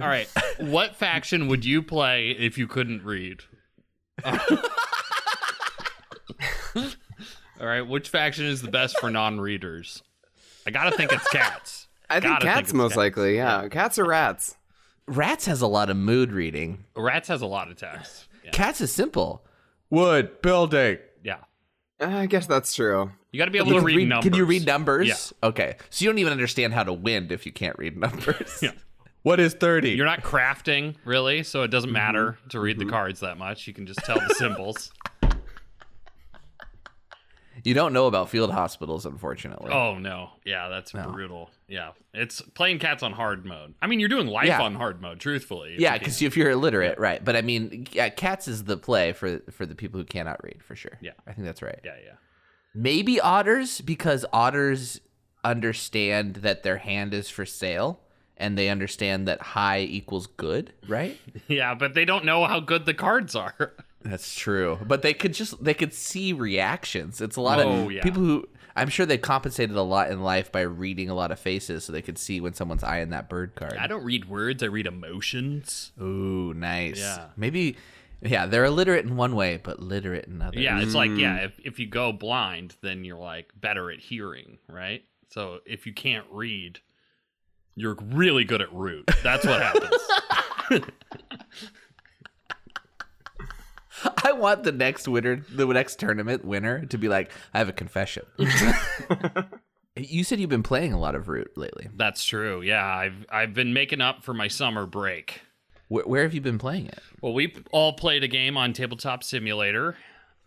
All right. What faction would you play if you couldn't read? All right. Which faction is the best for non-readers? I gotta think it's cats. I think Gotta think cats it's most cats. likely. Yeah. cats or rats. Rats has a lot of mood reading. Rats has a lot of text. Yeah. Cats is simple. Wood building. yeah. Uh, I guess that's true. You got to be able You to read, read- numbers. Can you read numbers? Yeah. Okay. So you don't even understand how to win if you can't read numbers. Yeah. What is 30? You're not crafting really, so it Mm-hmm. doesn't matter to read the cards that much. You can just tell the symbols. You don't know about field hospitals, unfortunately. Oh no, yeah, that's brutal. Yeah, it's playing cats on hard mode. I mean, you're doing life Yeah. on hard mode. Truthfully, yeah, because if you're illiterate, right? But I mean, yeah, cats is the play for for the people who cannot read, for sure. Yeah. I think that's right. yeah, yeah. Maybe otters because otters understand that their hand is for sale and they understand that high equals good, right? Yeah, but they don't know how good the cards are. That's true. But they could just they could see reactions. It's a lot Oh, of yeah. people who I'm sure they compensated a lot in life by reading a lot of faces so they could see when someone's eyeing that bird card. I don't read words; I read emotions. Ooh, nice. Yeah. Maybe yeah, they're illiterate in one way, but literate in other. Yeah, it's like yeah, mm. if if you go blind, then you're like better at hearing, right? So if you can't read, you're really good at root. That's what happens. I want the next winner, the next tournament winner, to be like, I have a confession. you said you've been playing a lot of Root lately. That's true. Yeah, I've I've been making up for my summer break. Where, where have you been playing it? Well, we all played a game on Tabletop Simulator,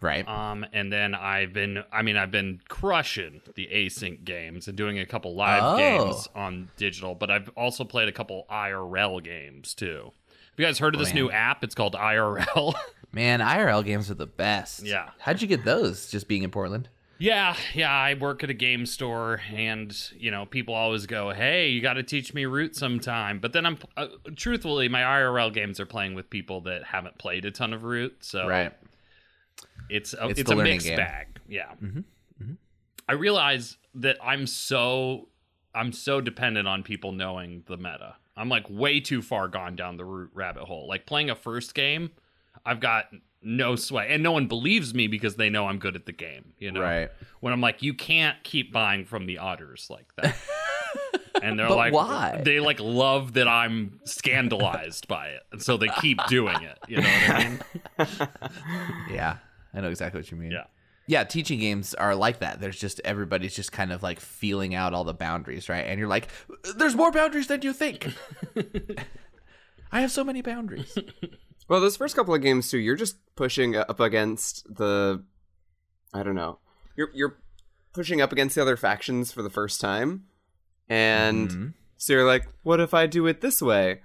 Right. um, and then I've been, I mean, I've been crushing the async games and doing a couple live Oh. games on digital, but I've also played a couple IRL games too. Have you guys heard of this new app? It's called IRL. Man, IRL games are the best. Yeah. How'd you get those? Just being in Portland? Yeah, yeah, I work at a game store, and you know, people always go, "Hey, you got to teach me Root sometime." But then I'm, uh, truthfully, my IRL games are playing with people that haven't played a ton of Root, so Right. It's a, It's it's, a mixed game. bag. Yeah, mm-hmm. Mm-hmm. I realize that I'm so I'm so dependent on people knowing the meta. I'm like way too far gone down the Root rabbit hole. Like playing a first game, I've got no sway, and no one believes me because they know I'm good at the game. You know, Right. when I'm like, you can't keep buying from the otters like that. And they're like, why? They like love that I'm scandalized by it, and so they keep doing it. You know what I mean? Yeah. I know exactly what you mean. Yeah. Yeah, teaching games are like that. There's just everybody's just kind of like feeling out all the boundaries, right? And you're like, there's more boundaries than you think. I have so many boundaries. Well, those first couple of games too, you're just pushing up against the, I don't know, you're you're pushing up against the other factions for the first time, and Mhm. so you're like, what if I do it this way?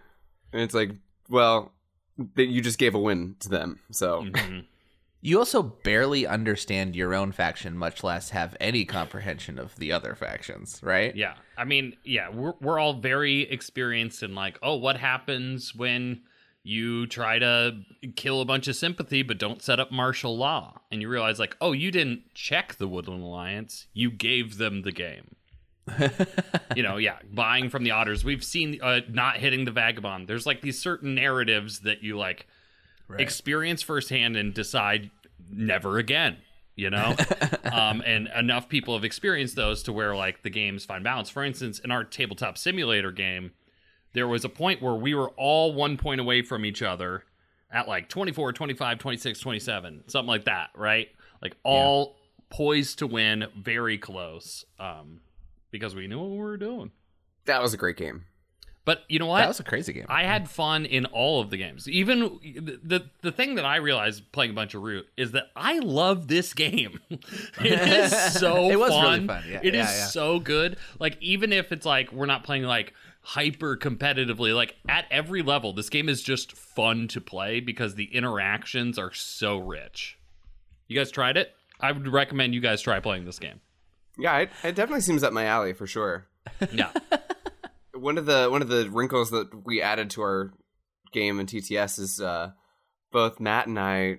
And it's like, well, that you just gave a win to them. So Mhm. You also barely understand your own faction, much less have any comprehension of the other factions, right? Yeah. I mean, yeah, we're we're all very experienced in like, oh, what happens when you try to kill a bunch of sympathy but don't set up martial law? And you realize like, oh, you didn't check the Woodland Alliance. You gave them the game. you know, yeah, buying from the otters. We've seen uh, not hitting the vagabond. There's like these certain narratives that you like experience firsthand and decide never again you know? Um, and enough people have experienced those to where like the games find balance. For instance in our tabletop simulator game there was a point where we were all one point away from each other at like 24 25 26 27 something like that right? Like all poised to win very close um, because we knew what we were doing. That was a great game. But you know what That was a crazy game. I had fun in all of the games. Even the the, the thing that I realized playing a bunch of Root is that I love this game. it is so It was fun. really fun. Yeah, It is yeah, yeah. so good. Like even if it's like we're not playing like hyper competitively, like at every level, this game is just fun to play because the interactions are so rich. You guys tried it? I would recommend you guys try playing this game. Yeah, it, it definitely seems up my alley for sure. Yeah. one of the one of the wrinkles that we added to our game in TTS is uh, both Matt and I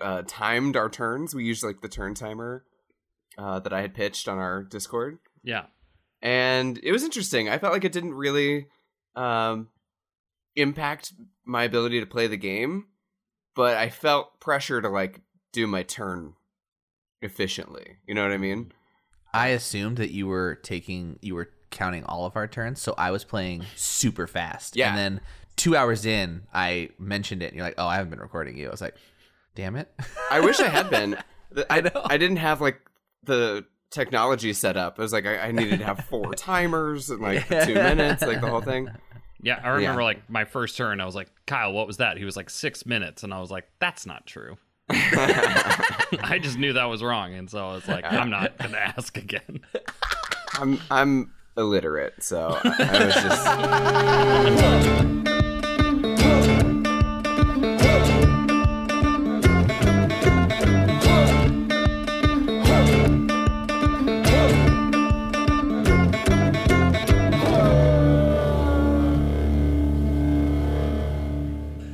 uh, timed our turns. We used like the turn timer uh, that I had pitched on our Discord, Yeah. and it was interesting. I felt like it didn't really um, impact my ability to play the game, but I felt pressure to like do my turn efficiently. You know what I mean? I assumed that you were taking you were counting all of our turns, so I was playing super fast. Yeah. And then two hours in, I mentioned it, and you're like, "Oh, I haven't been recording you." I was like, "Damn it!" I wish I had been. I know. I didn't have like the technology set up. It was like I, I needed to have four timers and like two minutes, like the whole thing. Yeah, I remember like my first turn. I was like, Kyle, what was that? He was like six minutes, and I was like, that's not true. I just knew that was wrong, and so I was like, I'm not gonna ask again. I'm I'm illiterate, so I, I was just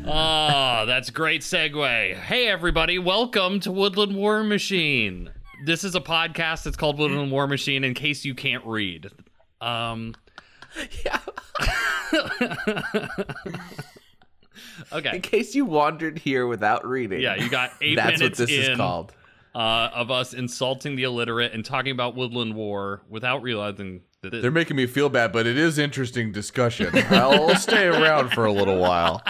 Oh, that's great segue. Hey, everybody, welcome to Woodland War Machine. This is a podcast that's called Woodland War Machine in case you can't read. Um, yeah. okay. In case you wandered here without reading. Yeah, you got eight That's what minutes this in is called. uh, of us insulting the illiterate and talking about Woodland War without realizing that it, They're making me feel bad, but it is interesting discussion. I'll stay around for a little while.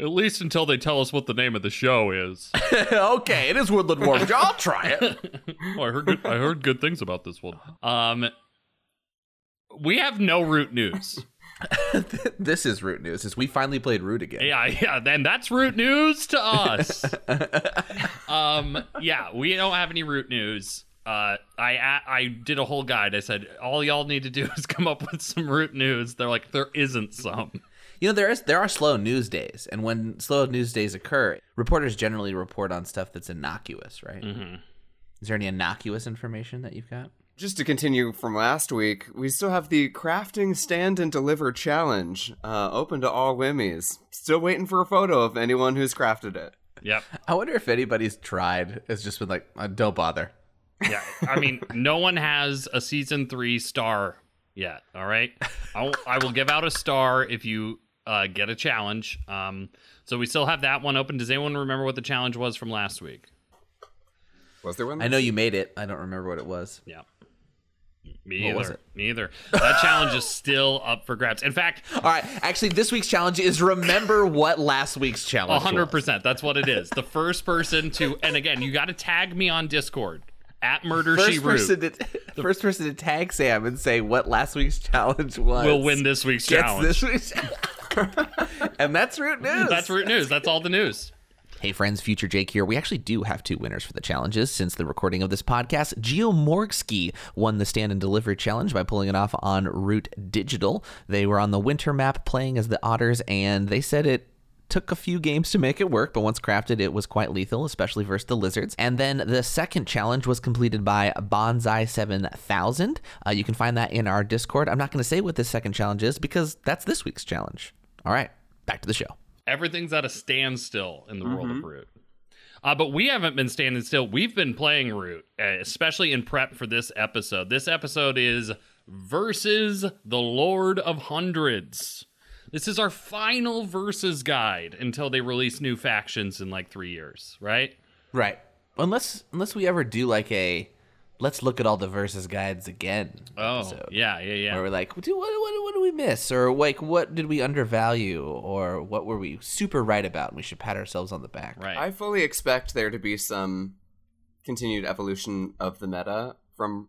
At least until they tell us what the name of the show is. okay, it is Woodland War. Machine. I'll try it. oh, I heard good, I heard good things about this one. Um, we have no root news. this is Root News. Is we finally played Root again. Yeah, yeah, then that's root news to us. um, yeah, we don't have any root news. Uh, I I did a whole guide. I said all y'all need to do is come up with some root news. They're like there isn't some. You know, there is there are slow news days, and when slow news days occur, reporters generally report on stuff that's innocuous, right? Mm-hmm. Is there any innocuous information that you've got? just to continue from last week. We still have the crafting stand and deliver challenge uh, open to all wimmies. Still waiting for a photo of anyone who's crafted it. Yep. I wonder if anybody's tried. It's just been like, uh, don't bother. Yeah. I mean, no one has a season three star yet. All right. I'll, I will give out a star if you uh, get a challenge. Um, so we still have that one open. Does anyone remember what the challenge was from last week? Was there one? I know you made it. I don't remember what it was. Yeah. Me What either. was it? Me either. That challenge is still up for grabs. In fact, All right, actually, this week's challenge is remember what last week's challenge. hundred was. percent. That's what it is. The first person to, and again, you got to tag me on Discord at Murder She First Root. person, to, first person to tag Sam and say what last week's challenge was will win this week's gets challenge. this week's. and that's Root News. That's root news. That's all the news. Hey friends, Future Jake here. We actually do have two winners for the challenges since the recording of this podcast. Geo Morgsky won the stand and deliver challenge by pulling it off on Root Digital. They were on the winter map playing as the Otters, and they said it took a few games to make it work, but once crafted, it was quite lethal, especially versus the lizards. And then the second challenge was completed by Bonsai 7000. Uh, you can find that in our Discord. I'm not going to say what this second challenge is because that's this week's challenge. All right, back to the show. Everything's at a standstill in the world of Root. Uh, but we haven't been standing still. We've been playing Root, uh, especially in prep for this episode. This episode is versus the Lord of Hundreds. This is our final versus guide until they release new factions in like three years, right? Right. Unless unless we ever do like a let's look at all the versus guides again. Oh, episode, yeah, yeah, yeah. Where we're like, what, what, what, what did we miss? Or like, what did we undervalue? Or what were we super right about? And we should pat ourselves on the back. right. I fully expect there to be some continued evolution of the meta from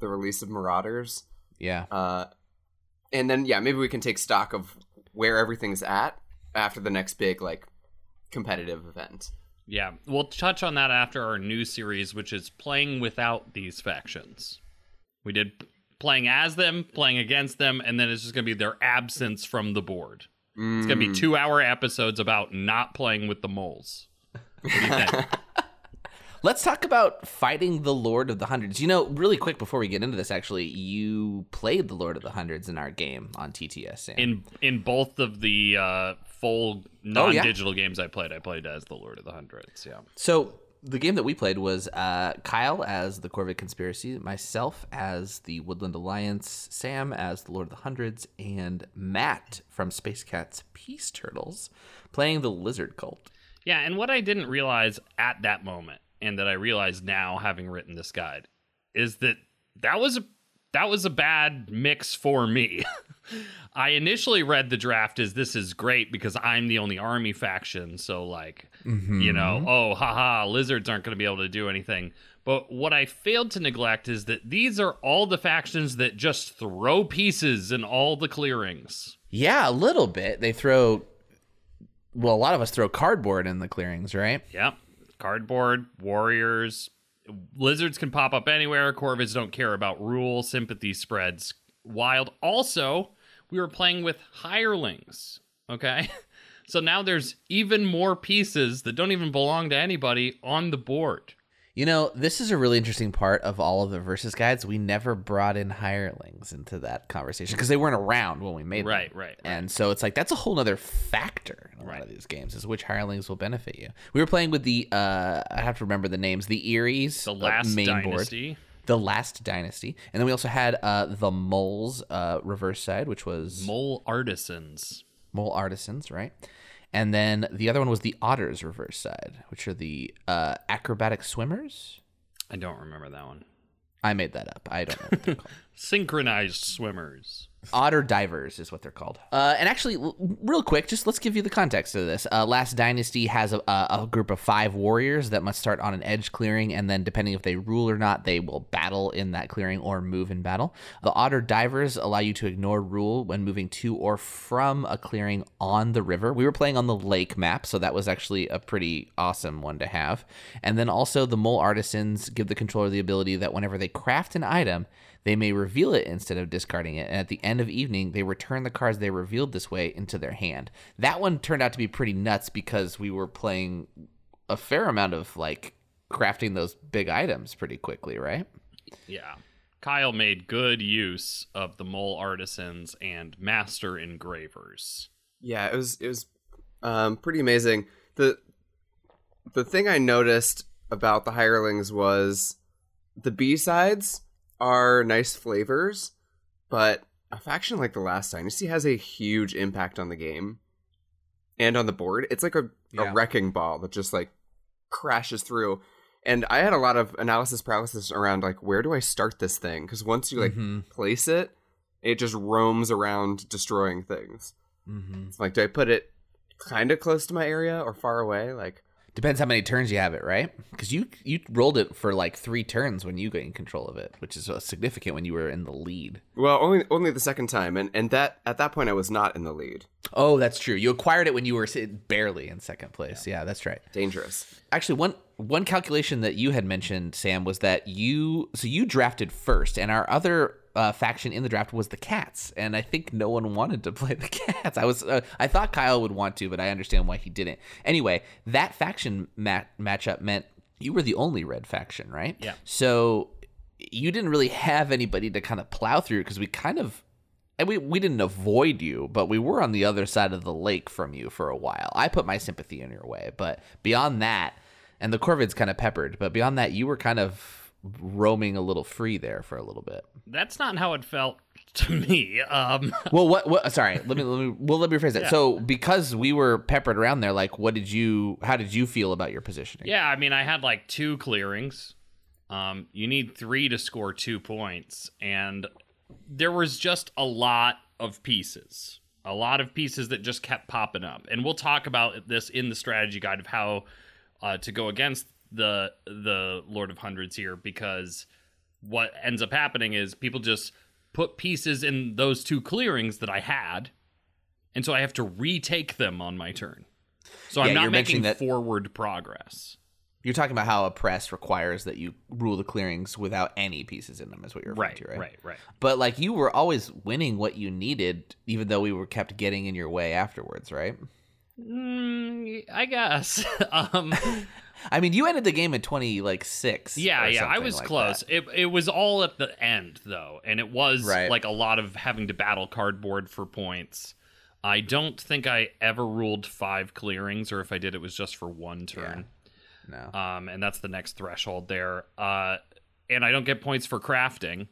the release of Marauders. Yeah. Uh, and then, yeah, maybe we can take stock of where everything's at after the next big, like, competitive event. Yeah, we'll touch on that after our new series, which is playing without these factions. We did playing as them, playing against them, and then it's just going to be their absence from the board. It's going to be mm. two hour episodes about not playing with the moles. What do you think? Let's talk about fighting the Lord of the Hundreds. You know, really quick before we get into this, actually, you played the Lord of the Hundreds in our game on TTS. Sam. in in both of the uh, full Oh, yeah. non digital games I played, I played as the Lord of the Hundreds. Yeah. So the game that we played was uh, Kyle as the Corvid Conspiracy, myself as the Woodland Alliance, Sam as the Lord of the Hundreds, and Matt from Space Cats Peace Turtles playing the Lizard Cult. Yeah, and what I didn't realize at that moment, and that I realize now having written this guide, is that that was a that was a bad mix for me. I initially read the draft as this is great because I'm the only army faction, so like you know, mm-hmm. oh haha, lizards aren't going to be able to do anything. But what I failed to neglect is that these are all the factions that just throw pieces in all the clearings. Yeah, a little bit. They throw. Well, a lot of us throw cardboard in the clearings, right? Yep. Cardboard, warriors, lizards can pop up anywhere. Corvids don't care about rule. Sympathy spreads wild. Also, we were playing with hirelings. Okay. So now there's even more pieces that don't even belong to anybody on the board. You know, this is a really interesting part of all of the versus guides. We never brought in hirelings into that conversation because they weren't around when we made them. Right, right, right. And so it's like that's a whole other factor in a lot of these games is which hirelings will benefit you. We were playing with the uh I have to remember the names, the Eyries, The uh, last main board. The Last Dynasty. And then we also had uh the Moles uh reverse side, which was Mole artisans. Mole Artisans, right? And then the other one was the Otters reverse side, which are the uh, acrobatic swimmers. I don't remember that one. I made that up. I don't know what they're called. Synchronized swimmers. Otter divers is what they're called. Uh, and actually, l- real quick, just let's give you the context of this. Uh, Last Dynasty has a, a, a group of five warriors that must start on an edge clearing, and then depending if they rule or not, they will battle in that clearing or move in battle. The Otter divers allow you to ignore rule when moving to or from a clearing on the river. We were playing on the lake map, so that was actually a pretty awesome one to have. And then also, the Mole Artisans give the controller the ability that whenever they craft an item, they may reveal it instead of discarding it. And at the end of evening, they return the cards they revealed this way into their hand. That one turned out to be pretty nuts because we were playing a fair amount of like crafting those big items pretty quickly, right? Yeah. Kyle made good use of the mole artisans and master engravers. Yeah, it was it was um, pretty amazing. the The thing I noticed about the hirelings was the B sides are nice flavors, but a faction like the Last Dynasty has a huge impact on the game and on the board. It's like a, Yeah. a wrecking ball that just like crashes through. And I had a lot of analysis paralysis around like where do I start this thing? Because once you like Mhm. place it, it just roams around destroying things. Mm-hmm. Like, do I put it kind of close to my area or far away? Like, Depends how many turns you have it, right? Because you you rolled it for like three turns when you got in control of it, which is uh, significant when you were in the lead. well, only only the second time, and and that at that point I was not in the lead. Oh, that's true. You acquired it when you were barely in second place. Yeah, that's right. Dangerous. Actually, one one calculation that you had mentioned, Sam, was that you so you drafted first, and our other uh, faction in the draft was the Cats, and I think no one wanted to play the Cats. I was uh, I thought Kyle would want to, but I understand why he didn't. Anyway, that faction mat- matchup meant you were the only red faction, right? Yeah. So you didn't really have anybody to kind of plow through because we kind of and we, we didn't avoid you, but we were on the other side of the lake from you for a while. I put my sympathy in your way, but beyond that, and the Corvids kind of peppered, but beyond that, you were kind of roaming a little free there for a little bit. That's not how it felt to me. Um, Well, what? What? Sorry, let me let me. Well, let me rephrase that. Yeah. So, because we were peppered around there, like, what did you? How did you feel about your positioning? yeah, I mean, I had like two clearings. Um, you need three to score two points, and there was just a lot of pieces, a lot of pieces that just kept popping up. And we'll talk about this in the strategy guide of how uh, to go against the the Lord of Hundreds here, because what ends up happening is people just put pieces in those two clearings that I had, and so I have to retake them on my turn. So Yeah, I'm not making that- forward progress. You're talking about how oppress requires that you rule the clearings without any pieces in them, is what you're referring Right, to, right? right, right. But like you were always winning what you needed, even though we were kept getting in your way afterwards, right? Mm, I guess. um, I mean, you ended the game at twenty like six. yeah, yeah, I was like close. that. It it was all at the end though, and it was Right. like a lot of having to battle cardboard for points. I don't think I ever ruled five clearings, or if I did, it was just for one turn. no. um, and that's the next threshold there. Uh, and I don't get points for crafting.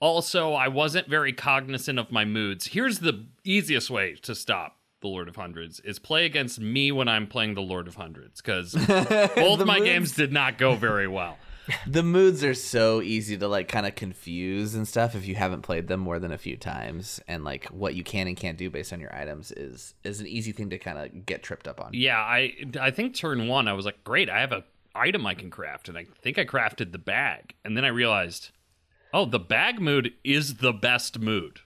Also, I wasn't very cognizant of my moods. Here's the easiest way to stop the Lord of Hundreds is play against me when I'm playing the Lord of Hundreds because both my moods- games did not go very well. The moods are so easy to like kind of confuse and stuff if you haven't played them more than a few times and like what you can and can't do based on your items is is an easy thing to kind of get tripped up on. Yeah, I I think turn one I was like, great, I have a item I can craft, and I think I crafted the bag, and then I realized, oh, the bag mood is the best mood.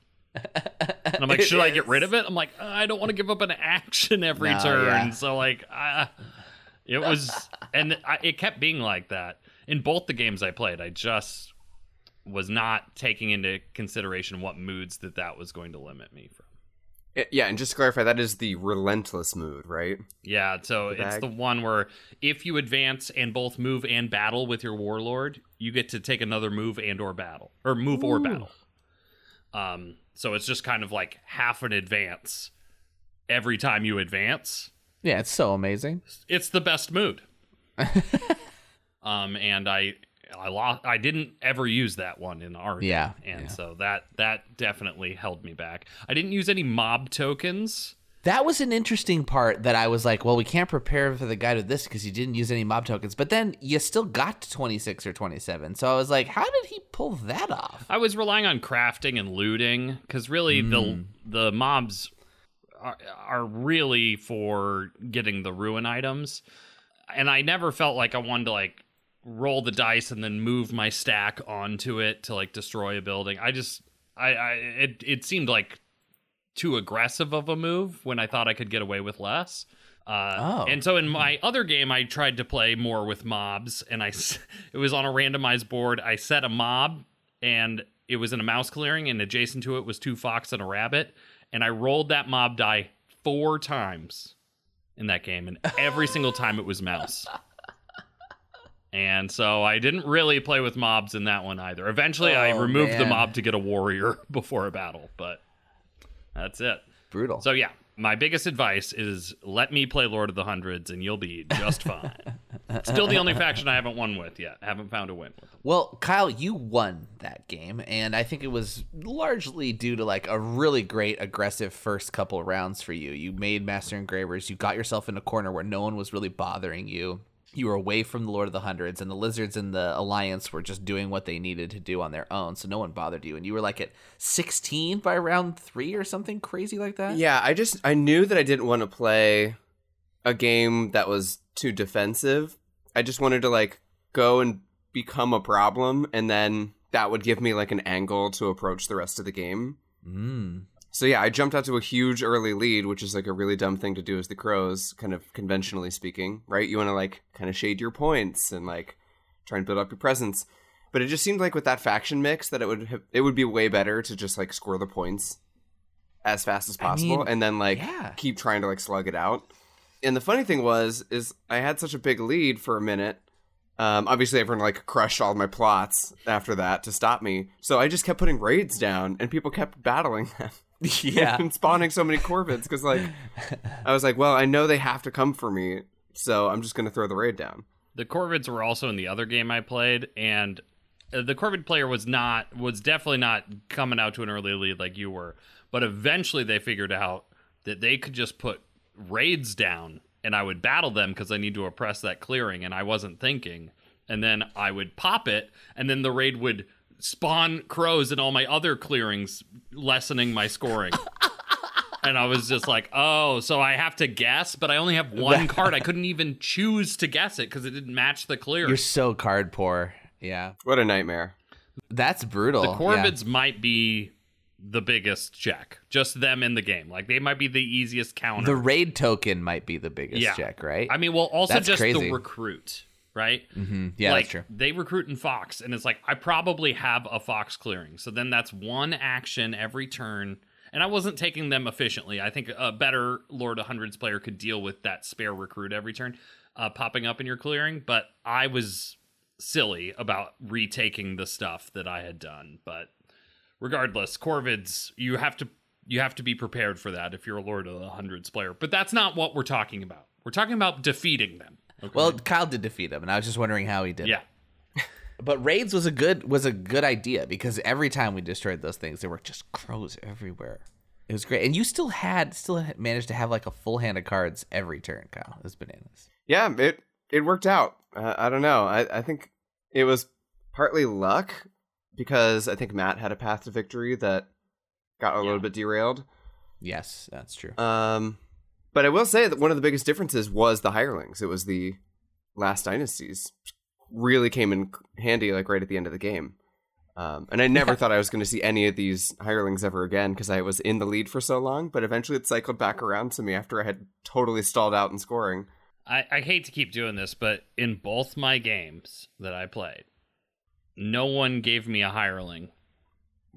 And I'm like, should I get rid of it? I'm like, I don't want to give up an action every No, turn. yeah. So like, uh, it was, and I, it kept being like that in both the games I played. I just was not taking into consideration what moods that that was going to limit me from. I- Yeah, and just to clarify, that is the relentless mood, right? Yeah, so The it's the one where if you advance and both move and battle with your warlord, you get to take another move and or battle or move or battle. Um, so it's just kind of like half an advance every time you advance. Yeah, it's so amazing. It's the best mood. um, and I I lost. I didn't ever use that one in our Yeah, and yeah. so that that definitely held me back. I didn't use any mob tokens. That was an interesting part that I was like, well, we can't prepare for the guide with this because you didn't use any mob tokens, but then you still got to 26 or 27. So I was like, how did he pull that off? I was relying on crafting and looting because really the hmm. the mobs are, are really for getting the ruin items, and I never felt like I wanted to like roll the dice and then move my stack onto it to like destroy a building. I just I, I it it seemed like too aggressive of a move when I thought I could get away with less. Uh, Oh. And so in my other game, I tried to play more with mobs, and I it was on a randomized board. I set a mob, and it was in a mouse clearing, and adjacent to it was two fox and a rabbit, and I rolled that mob die four times in that game, and every single time it was mouse. And so I didn't really play with mobs in that one either. Eventually, I Oh, removed the mob to get a warrior before a battle, but that's it. Brutal. So yeah, my biggest advice is let me play Lord of the Hundreds, and you'll be just fine. Still the only faction I haven't won with yet. I haven't found a win with. Well, Kyle, you won that game, and I think it was largely due to like a really great aggressive first couple rounds for you. You made Master Engravers, you got yourself in a corner where no one was really bothering you. You were away from the Lord of the Hundreds, and the Lizards and the Alliance were just doing what they needed to do on their own, so no one bothered you. And you were like at 16 by round three or something crazy like that? Yeah, I just I knew that I didn't want to play a game that was too defensive. I just wanted to like go and become a problem and then that would give me like an angle to approach the rest of the game. Mm. So yeah, I jumped out to a huge early lead, which is like a really dumb thing to do as the crows, kind of conventionally speaking, right? You want to like kind of shade your points and like try and build up your presence. But it just seemed like with that faction mix that it would have, it would be way better to just like score the points as fast as I possible mean, and then like yeah. keep trying to like slug it out. And the funny thing was is I had such a big lead for a minute. Um, obviously everyone like crushed all my plots after that to stop me. So I just kept putting raids down and people kept battling them. Yeah. and spawning so many corvids because like I was like, well, I know they have to come for me, so I'm just gonna throw the raid down. The Corvids were also in the other game I played, and uh, the Corvid player was not was definitely not coming out to an early lead like you were. But eventually, they figured out that they could just put raids down, and I would battle them because I need to oppress that clearing, and I wasn't thinking. And then I would pop it, and then the raid would spawn crows in all my other clearings, lessening my scoring. And I was just like, oh, so I have to guess, but I only have one card. I couldn't even choose to guess it because it didn't match the clear. You're so card poor. Yeah. What a nightmare! That's brutal. the yeah. Might be the biggest check. Just them in the game. Like they might be the easiest counter. The raid token might be the biggest Yeah. check, right? I mean, well, also That's just crazy. the recruit, right? Mm-hmm. Yeah, like, that's true. They recruit in Fox, and it's like I probably have a Fox clearing, so then that's one action every turn. And I wasn't taking them efficiently. I think a better Lord of Hundreds player could deal with that spare recruit every turn uh, popping up in your clearing. But I was silly about retaking the stuff that I had done. But regardless, Corvids, you have to you have to be prepared for that if you're a Lord of the Hundreds player. But that's not what we're talking about. We're talking about defeating them. Well, Kyle did defeat him, and I was just wondering how he did. it. Yeah. But raids was a good was a good idea because every time we destroyed those things, there were just crows everywhere. It was great, and you still had still managed to have like a full hand of cards every turn. Kyle, it was bananas. Yeah, it it worked out. Uh, I don't know. I I think it was partly luck because I think Matt had a path to victory that got a Yeah. little bit derailed. Yes, that's true. Um, but I will say that one of the biggest differences was the hirelings. It was the last dynasties really came in handy like right at the end of the game. Um, and I never thought I was going to see any of these hirelings ever again because I was in the lead for so long. But eventually, it cycled back around to me after I had totally stalled out in scoring. I, I hate to keep doing this, but in both my games that I played, no one gave me a hireling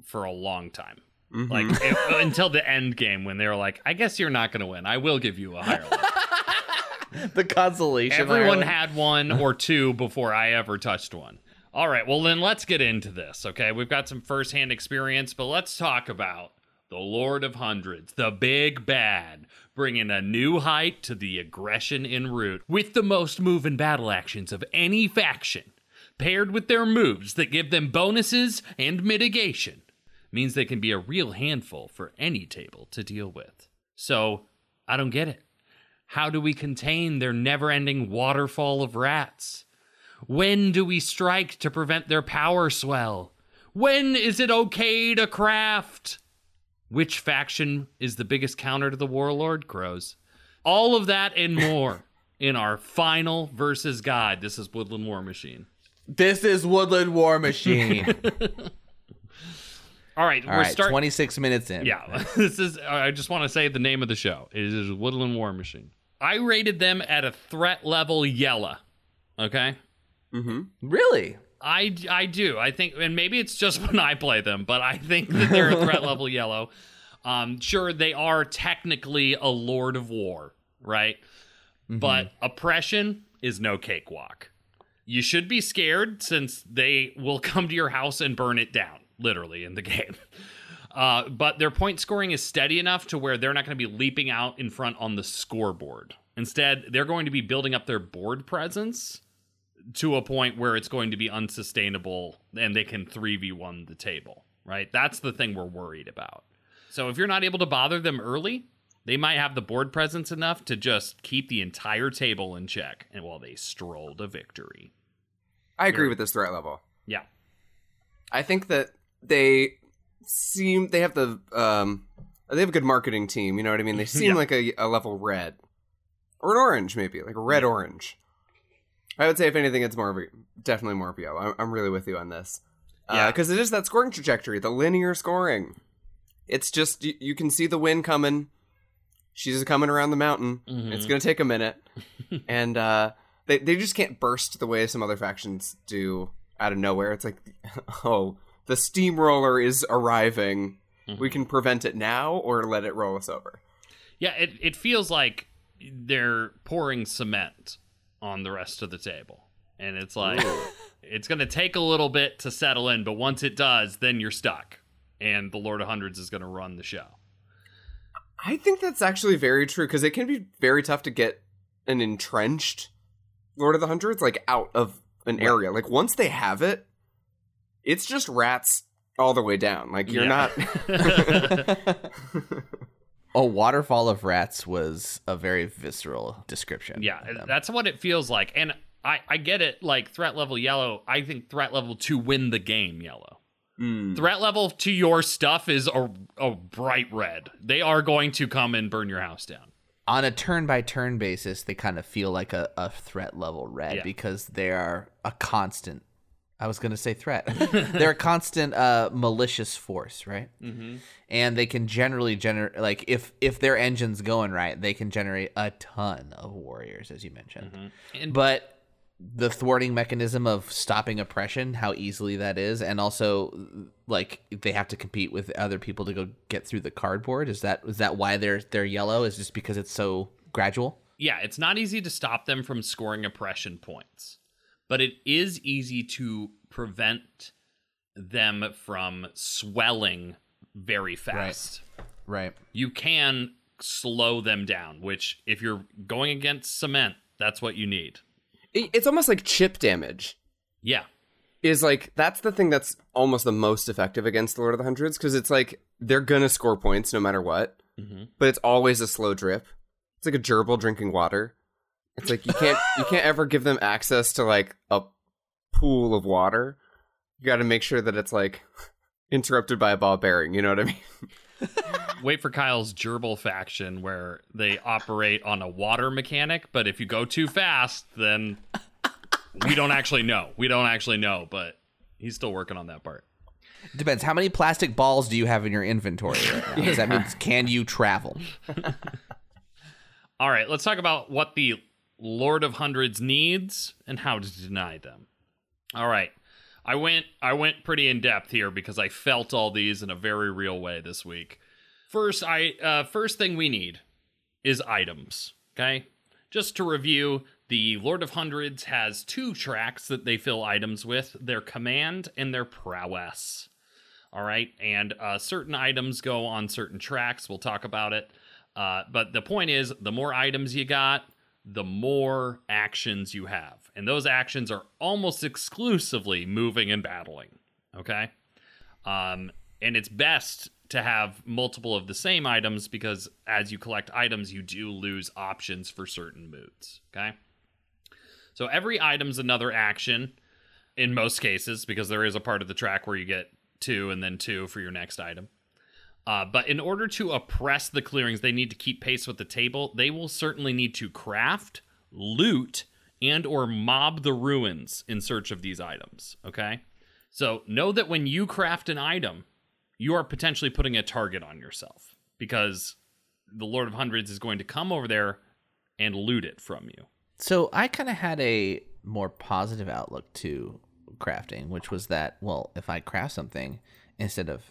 for a long time. Mhm. Like it- until the end game when they were like, "I guess you're not going to win. I will give you a hireling." the consolation. Everyone had one or two before I ever touched one. All right, well then let's get into this. Okay, we've got some firsthand experience, but let's talk about the Lord of Hundreds, the big bad, bringing a new height to the aggression in Root with the most move and battle actions of any faction, paired with their moves that give them bonuses and mitigation, means they can be a real handful for any table to deal with. So, I don't get it. How do we contain their never ending waterfall of rats? When do we strike to prevent their power swell? When is it okay to craft? Which faction is the biggest counter to the warlord crows? All of that and more in our final versus guide. This is Woodland War Machine. This is Woodland War Machine. All right, All we're right, starting. 26 minutes in. Yeah, this is. I just want to say the name of the show. It is Woodland War Machine. I rated them at a threat level yellow. Okay. Mm-hmm. Really? I, I do. I think, and maybe it's just when I play them, but I think that they're a threat level yellow. Um, sure, they are technically a Lord of War, right? But oppression is no cakewalk. You should be scared since they will come to your house and burn it down, literally, in the game. Uh, but their point scoring is steady enough to where they're not going to be leaping out in front on the scoreboard. Instead, they're going to be building up their board presence to a point where it's going to be unsustainable and they can 3v1 the table, right? That's the thing we're worried about. So if you're not able to bother them early, they might have the board presence enough to just keep the entire table in check and while they stroll to victory. I agree with this threat level. Yeah. I think that they seem they have the um they have a good marketing team. You know what I mean? They seem Yeah. like a, a level red or an orange, maybe like a red orange. I would say if anything, it's more of a definitely more of a yellow. I'm, I'm really with you on this. Yeah. because it is that scoring trajectory, the linear scoring. It's just you, you can see the wind coming. She's coming around the mountain. It's gonna take a minute, and uh, they they just can't burst the way some other factions do out of nowhere. It's like, oh, the steamroller is arriving. We mm-hmm. can prevent it now or let it roll us over. Yeah, it, it feels like they're pouring cement on the rest of the table. And it's like, it's going to take a little bit to settle in, but once it does, then you're stuck. And the Lord of Hundreds is going to run the show. I think that's actually very true because it can be very tough to get an entrenched Lord of the Hundreds like out of an area. Like once they have it, it's just rats all the way down. Like you're Yeah. not. A waterfall of rats was a very visceral description. Yeah, that's what it feels like. And I, I get it, like threat level yellow. I think threat level to win the game yellow. Mm. Threat level to your stuff is a, a bright red. They are going to come and burn your house down. on a turn by turn basis, they kind of feel like a, a threat level red Yeah. because they are a constant. I was going to say threat. They're a constant uh, malicious force, right? Mm-hmm. And they can generally generate like if if their engine's going right, they can generate a ton of warriors, as you mentioned. And But the thwarting mechanism of stopping oppression, how easily that is, and also like they have to compete with other people to go get through the cardboard. Is that is that why they're they're yellow? Is just because it's so gradual? yeah, it's not easy to stop them from scoring oppression points, but it is easy to prevent them from swelling very fast. Right. You can slow them down, which if you're going against cement, that's what you need. it's almost like chip damage. Yeah. Is like that's the thing that's almost the most effective against the Lord of the Hundreds because it's like they're gonna score points no matter what, hmm but it's always a slow drip. It's like a gerbil drinking water. It's like you can't you can't ever give them access to like a pool of water. You got to make sure that it's like interrupted by a ball bearing. You know what I mean? Wait for Kyle's gerbil faction where they operate on a water mechanic, but if you go too fast, then we don't actually know. We don't actually know, but he's still working on that part. Depends. How many plastic balls do you have in your inventory right now? Because that means can you travel? All right, let's talk about what the Lord of Hundreds needs and how to deny them. All right. I went I went pretty in depth here because I felt all these in a very real way this week. First, I uh, first thing we need is items. Okay, just to review, the Lord of Hundreds has two tracks that they fill items with: their command and their prowess. All right, and uh, certain items go on certain tracks. We'll talk about it. Uh, but the point is, the more items you got, the more actions you have. And those actions are almost exclusively moving and battling. Okay? Um, and it's best to have multiple of the same items because as you collect items, you do lose options for certain moods. Okay? So every item's another action in most cases because there is a part of the track where you get two and then two for your next item. Uh, but in order to oppress the clearings, they need to keep pace with the table. They will certainly need to craft, loot, and or mob the ruins in search of these items. Okay, so know that when you craft an item, you are potentially putting a target on yourself because the Lord of Hundreds is going to come over there and loot it from you. So I kind of had a more positive outlook to crafting, which was that, well, if I craft something, instead of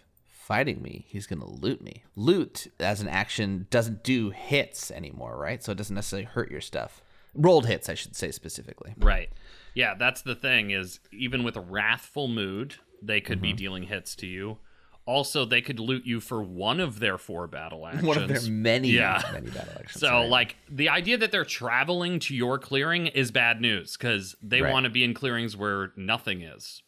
fighting me, he's going to loot me. Loot as an action doesn't do hits anymore, right? So it doesn't necessarily hurt your stuff. Rolled hits, I should say specifically. Right. Yeah, that's the thing is even with a wrathful mood, they could be dealing hits to you. Also, they could loot you for one of their four battle actions. One of their many, Yeah. many battle actions. So, right? like, the idea that they're traveling to your clearing is bad news because they Right. want to be in clearings where nothing is.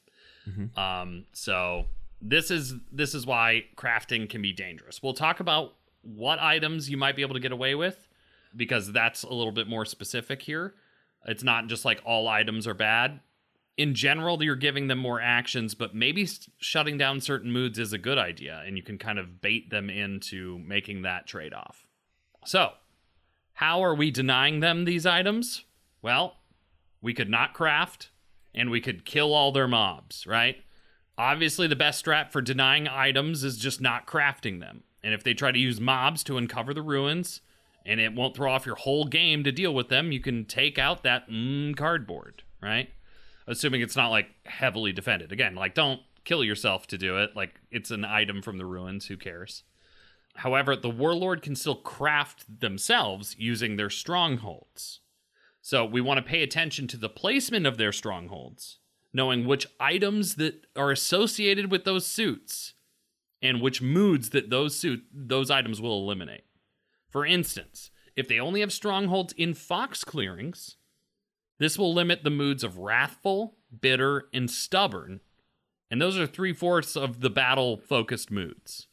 Um, so this is this is why crafting can be dangerous. We'll talk about what items you might be able to get away with because that's a little bit more specific here. It's not just like all items are bad. In general, you're giving them more actions, but maybe shutting down certain moods is a good idea, and you can kind of bait them into making that trade off. So, how are we denying them these items? Well, we could not craft and we could kill all their mobs, right? Obviously, the best strat for denying items is just not crafting them. And if they try to use mobs to uncover the ruins and it won't throw off your whole game to deal with them, you can take out that mm, cardboard, right? Assuming it's not like heavily defended. Again, like don't kill yourself to do it. Like it's an item from the ruins, who cares? However, the warlord can still craft themselves using their strongholds. So we want to pay attention to the placement of their strongholds, knowing which items that are associated with those suits and which moods that those suit those items will eliminate. For instance, if they only have strongholds in fox clearings, this will limit the moods of wrathful, bitter, and stubborn, and those are three fourths of the battle focused moods.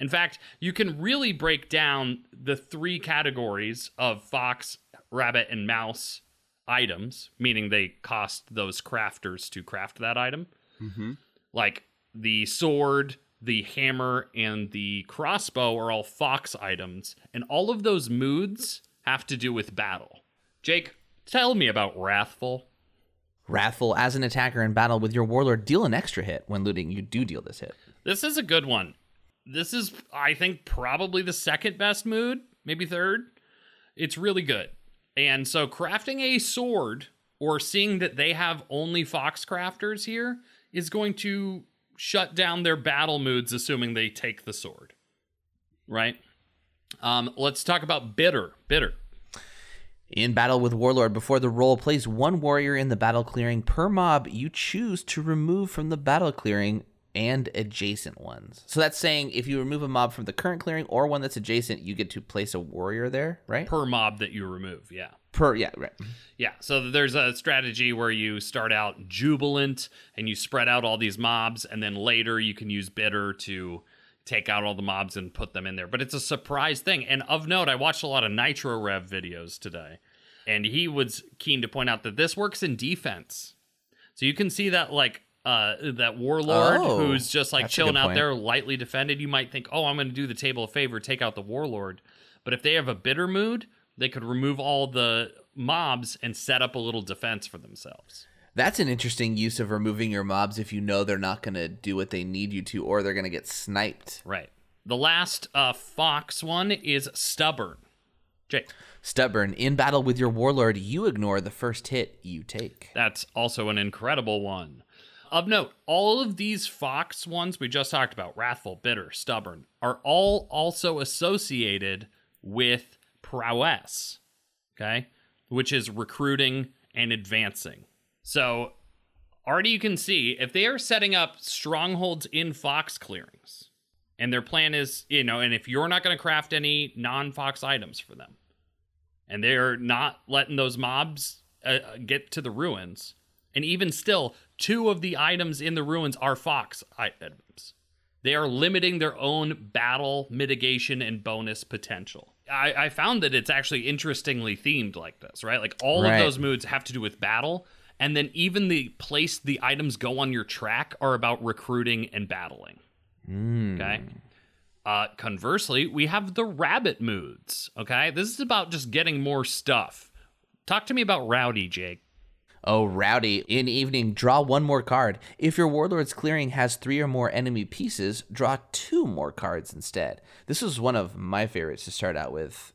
In fact, you can really break down the three categories of fox, rabbit, and mouse items, meaning they cost those crafters to craft that item. Mm-hmm. Like the sword, the hammer, and the crossbow are all fox items, and all of those moods have to do with battle. Jake, tell me about Wrathful. Wrathful, as an attacker in battle with your warlord, deal an extra hit. When looting, you do deal this hit. This is a good one. This is, I think, probably the second best mood, maybe third. It's really good. And so, crafting a sword or seeing that they have only fox crafters here is going to shut down their battle moods, assuming they take the sword. Right? Um, let's talk about bitter. Bitter. In battle with Warlord, before the roll, place one warrior in the battle clearing per mob you choose to remove from the battle clearing and adjacent ones. So that's saying if you remove a mob from the current clearing or one that's adjacent, you get to place a warrior there, right? Per mob that you remove, yeah. Per yeah, right. Yeah, so there's a strategy where you start out jubilant and you spread out all these mobs, and then later you can use bitter to take out all the mobs and put them in there. But it's a surprise thing. And of note, I watched a lot of Nitro Rev videos today, and he was keen to point out that this works in defense. So you can see that like uh, that warlord Oh, who's just like chilling out there, lightly defended. You might think, oh, I'm going to do the table a favor, take out the warlord. But if they have a bitter mood, they could remove all the mobs and set up a little defense for themselves. That's an interesting use of removing your mobs if you know they're not going to do what they need you to or they're going to get sniped. Right. The last uh, fox one is stubborn. Jake, Stubborn, in battle with your warlord, you ignore the first hit you take. that's also an incredible one. Of note, all of these fox ones we just talked about, wrathful, bitter, stubborn, are all also associated with prowess. Okay? Which is recruiting and advancing. So already you can see if they are setting up strongholds in fox clearings and their plan is you know and if you're not going to craft any non-fox items for them and they're not letting those mobs uh, get to the ruins and even still two of the items in the ruins are fox items they are limiting their own battle mitigation and bonus potential I, I found that it's actually interestingly themed like this right like all Right. of those moods have to do with battle and then even the place the items go on your track are about recruiting and battling Okay. Uh, conversely, we have the rabbit moods. Okay. This is about just getting more stuff. Talk to me about Rowdy, Jake. Oh, Rowdy. In evening, draw one more card. If your warlord's clearing has three or more enemy pieces, draw two more cards instead. This was one of my favorites to start out with.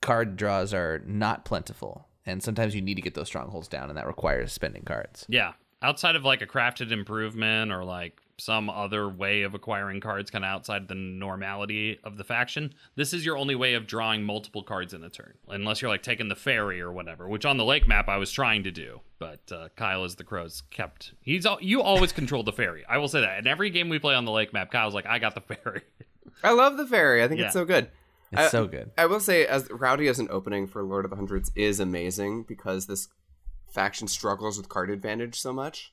Card draws are not plentiful, and sometimes you need to get those strongholds down, and that requires spending cards. Yeah. Outside of like a crafted improvement or like some other way of acquiring cards kind of outside the normality of the faction, this is your only way of drawing multiple cards in a turn. Unless you're like taking the ferry or whatever, which on the lake map I was trying to do. But uh, Kyle as the crows kept he's al- you always control the ferry. I will say that. In every game we play on the lake map, Kyle's like, I got the ferry. I love the ferry. I think Yeah. it's so good. It's I- so good. I will say, as Rowdy as an opening for Lord of the Hundreds is amazing because this faction struggles with card advantage so much,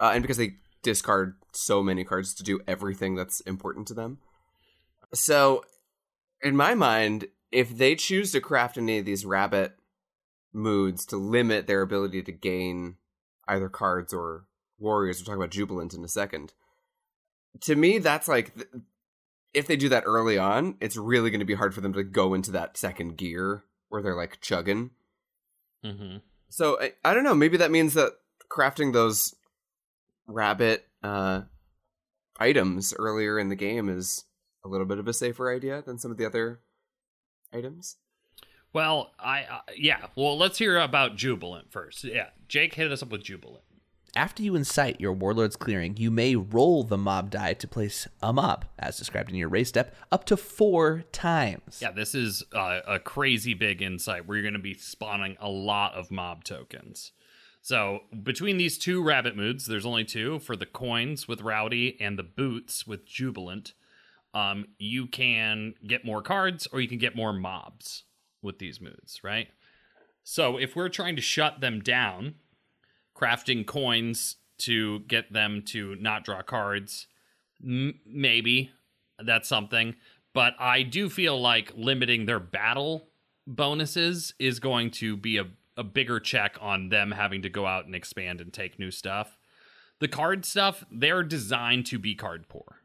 uh, and because they discard so many cards to do everything that's important to them. So, in my mind, if they choose to craft any of these rabbit moods to limit their ability to gain either cards or warriors, we'll talk about Jubilant in a second. To me, that's like th- if they do that early on, it's really going to be hard for them to go into that second gear where they're like chugging. mm-hmm. So I, I don't know. Maybe that means that crafting those rabbit uh, items earlier in the game is a little bit of a safer idea than some of the other items. Well, I uh, yeah. Well, let's hear about Jubilant first. Yeah, Jake hit us up with Jubilant. After you incite your warlord's clearing, you may roll the mob die to place a mob, as described in your race step, up to four times. Yeah, this is uh, a crazy big incite where you're going to be spawning a lot of mob tokens. So between these two rabbit moods, there's only two for the coins with Rowdy and the boots with Jubilant. Um, you can get more cards or you can get more mobs with these moods, right? So if we're trying to shut them down, crafting coins to get them to not draw cards, m- maybe that's something. But I do feel like limiting their battle bonuses is going to be a, a bigger check on them having to go out and expand and take new stuff. The card stuff, they're designed to be card poor,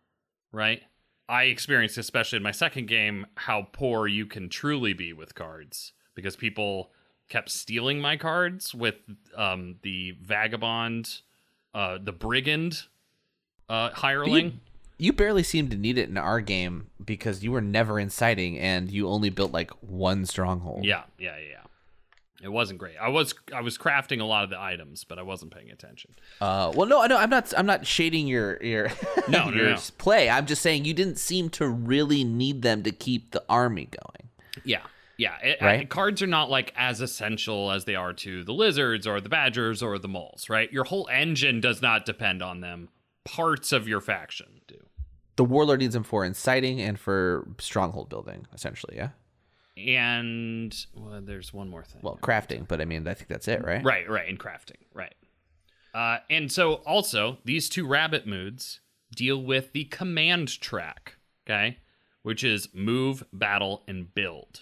right? I experienced, especially in my second game, how poor you can truly be with cards because people kept stealing my cards with um, the vagabond, uh, the brigand uh, hireling. You barely seemed to need it in our game because you were never inciting and you only built like one stronghold. Yeah, yeah, yeah. It wasn't great. I was I was crafting a lot of the items, but I wasn't paying attention. Uh, well, no, no, I'm not. I'm not shading your your No, no, your no. play. I'm just saying you didn't seem to really need them to keep the army going. Yeah, yeah. It, Right. I- cards are not like as essential as they are to the lizards or the badgers or the moles, right? Your whole engine does not depend on them, parts of your faction do. The warlord needs them for inciting and for stronghold building, essentially. Yeah. And well, there's one more thing. Well, crafting, but I mean, I think that's it, right? Right, right, and crafting, right. Uh, and so also these two rabbit moods deal with the command track, okay, which is move, battle, and build.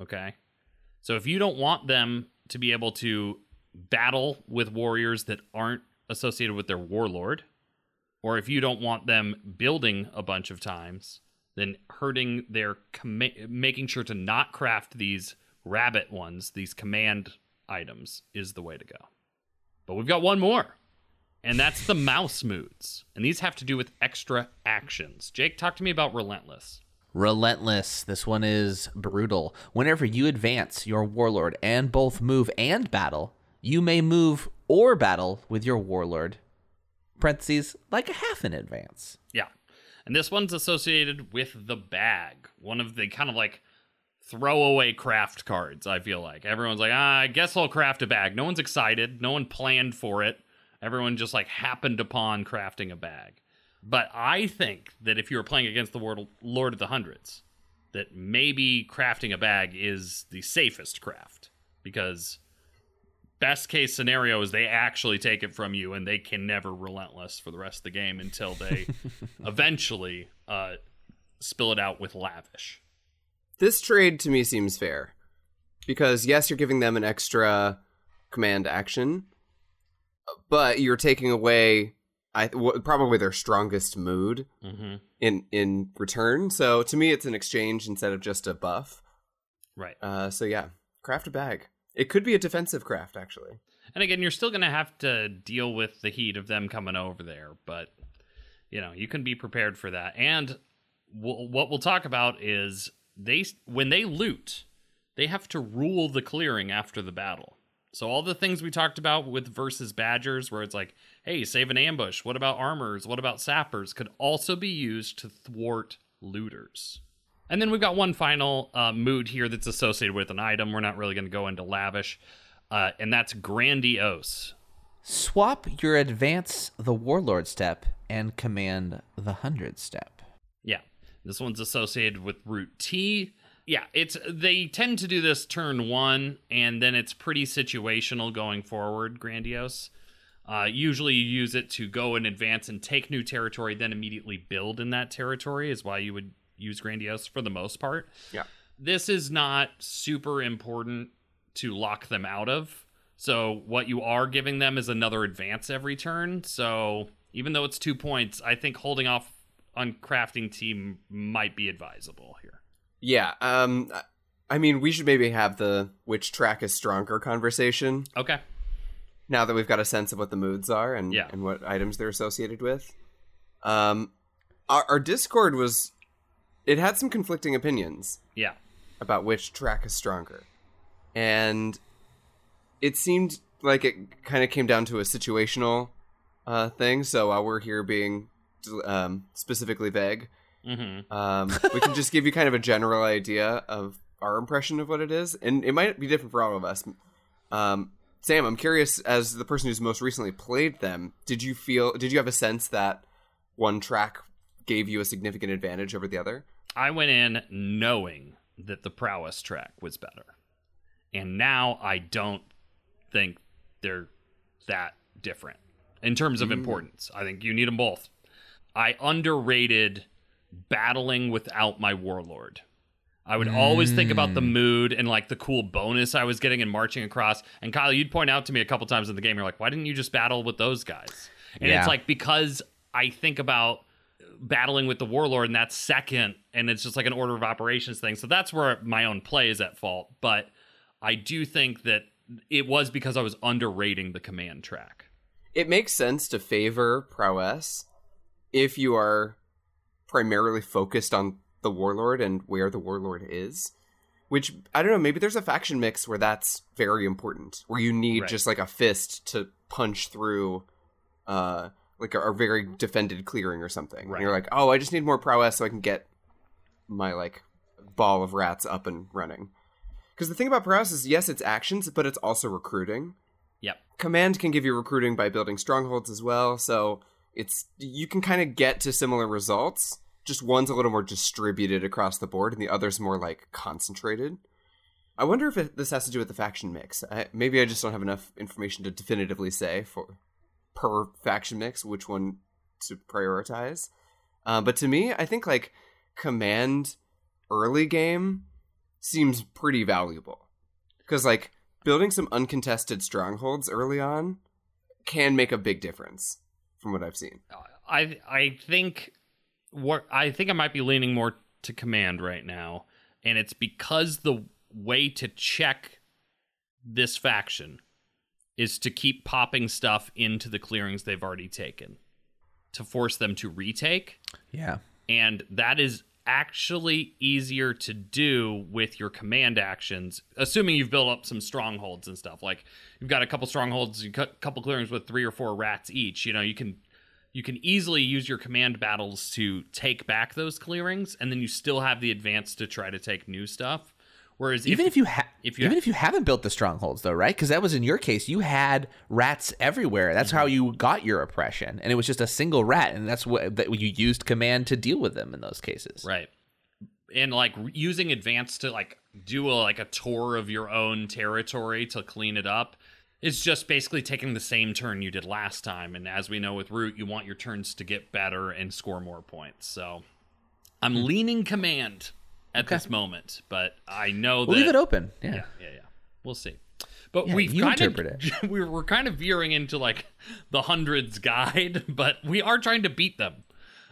Okay, so if you don't want them to be able to battle with warriors that aren't associated with their warlord, or if you don't want them building a bunch of times, then hurting their com- making sure to not craft these rabbit ones, these command items, is the way to go. But we've got one more, and that's the mouse moods, and these have to do with extra actions. Jake, talk to me about relentless. Relentless. This one is brutal. Whenever you advance your warlord and both move and battle, you may move or battle with your warlord. Parentheses, like a half in advance. Yeah. And this one's associated with the bag, one of the kind of like throwaway craft cards, I feel like. Everyone's like, ah, I guess I'll craft a bag. No one's excited. No one planned for it. Everyone just like happened upon crafting a bag. But I think that if you were playing against the Lord of the Hundreds, that maybe crafting a bag is the safest craft because best case scenario is they actually take it from you and they can never relentless for the rest of the game until they eventually uh, spill it out with lavish. This trade to me seems fair because yes, you're giving them an extra command action, but you're taking away I w- probably their strongest mood Mm-hmm. in in return. So to me, it's an exchange instead of just a buff. Right. Uh, so yeah, craft a bag. It could be a defensive craft actually. And again, you're still going to have to deal with the heat of them coming over there, but you know, you can be prepared for that. And w- what we'll talk about is they when they loot, they have to rule the clearing after the battle. So all the things we talked about with versus badgers where it's like, hey, save an ambush, what about armors, what about sappers could also be used to thwart looters. And then we've got one final uh, mood here that's associated with an item. We're not really going to go into lavish, uh, and that's grandiose. Swap your advance the warlord step and command the hundred step. Yeah, this one's associated with root tea. Yeah, it's they tend to do this turn one, and then it's pretty situational going forward. Grandiose. Uh, usually, you use it to go in advance and take new territory, then immediately build in that territory. Is why you would use grandiose for the most part. Yeah. this is not super important to lock them out of. So what you are giving them is another advance every turn. So even though it's two points, I think holding off on crafting team might be advisable here. Yeah. Um. I- mean, we should maybe have the which track is stronger conversation Okay. now that we've got a sense of what the moods are and Yeah. and what items they're associated with. Um, our, our Discord was it had some conflicting opinions Yeah. about which track is stronger, and it seemed like it kind of came down to a situational uh, thing. So while we're here being um, specifically vague, Mm-hmm. um, we can just give you kind of a general idea of our impression of what it is, and it might be different for all of us. Um, Sam, I'm curious, as the person who's most recently played them, did you feel? Did you have a sense that one track gave you a significant advantage over the other? I went in knowing that the prowess track was better. And now I don't think they're that different in terms of mm. importance. I think you need them both. I underrated battling without my warlord. I would always think about the mm. mood and like the cool bonus I was getting and marching across. And Kyle, you'd point out to me a couple times in the game, you're like, why didn't you just battle with those guys? And Yeah. it's like because I think about battling with the warlord and that's second and it's just like an order of operations thing. So that's where my own play is at fault. But I do think that it was because I was underrating the command track. It makes sense to favor prowess if you are primarily focused on the warlord and where the warlord is. Which I don't know, maybe there's a faction mix where that's very important, where you need Right. just like a fist to punch through uh like a, a very defended clearing or something. And Right. you're like, "Oh, I just need more prowess so I can get my like ball of rats up and running." Cuz the thing about prowess is yes, it's actions, but it's also recruiting Yep. command can give you recruiting by building strongholds as well so it's you can kind of get to similar results. Just one's a little more distributed across the board, and the other's more like concentrated. I wonder if it, this has to do with the faction mix. I, maybe I just don't have enough information to definitively say for per faction mix which one to prioritize. Uh, but to me, I think like command early game seems pretty valuable because like building some uncontested strongholds early on can make a big difference from what I've seen. I I think what I think I might be leaning more to command right now, and it's because the way to check this faction is to keep popping stuff into the clearings they've already taken to force them to retake. Yeah. And that is actually easier to do with your command actions, assuming you've built up some strongholds and stuff. Like you've got a couple strongholds, a couple clearings with three or four rats each. You know, you can you can easily use your command battles to take back those clearings, and then you still have the advance to try to take new stuff. Whereas even if, if you ha- if you even ha- if you haven't built the strongholds though, right? Because that was in your case, you had rats everywhere. That's how mm-hmm. you got your oppression, and it was just a single rat, and that's what that you used command to deal with them in those cases. right, and like using advance to like do a like a tour of your own territory to clean it up. It's just basically taking the same turn you did last time, and as we know with root, you want your turns to get better and score more points. So I'm hmm. leaning command at this moment, but I know that We'll leave it open. Yeah. yeah, yeah, yeah. We'll see. But Yeah, we've kind interpret of we we're kind of veering into like the hundreds guide, but we are trying to beat them.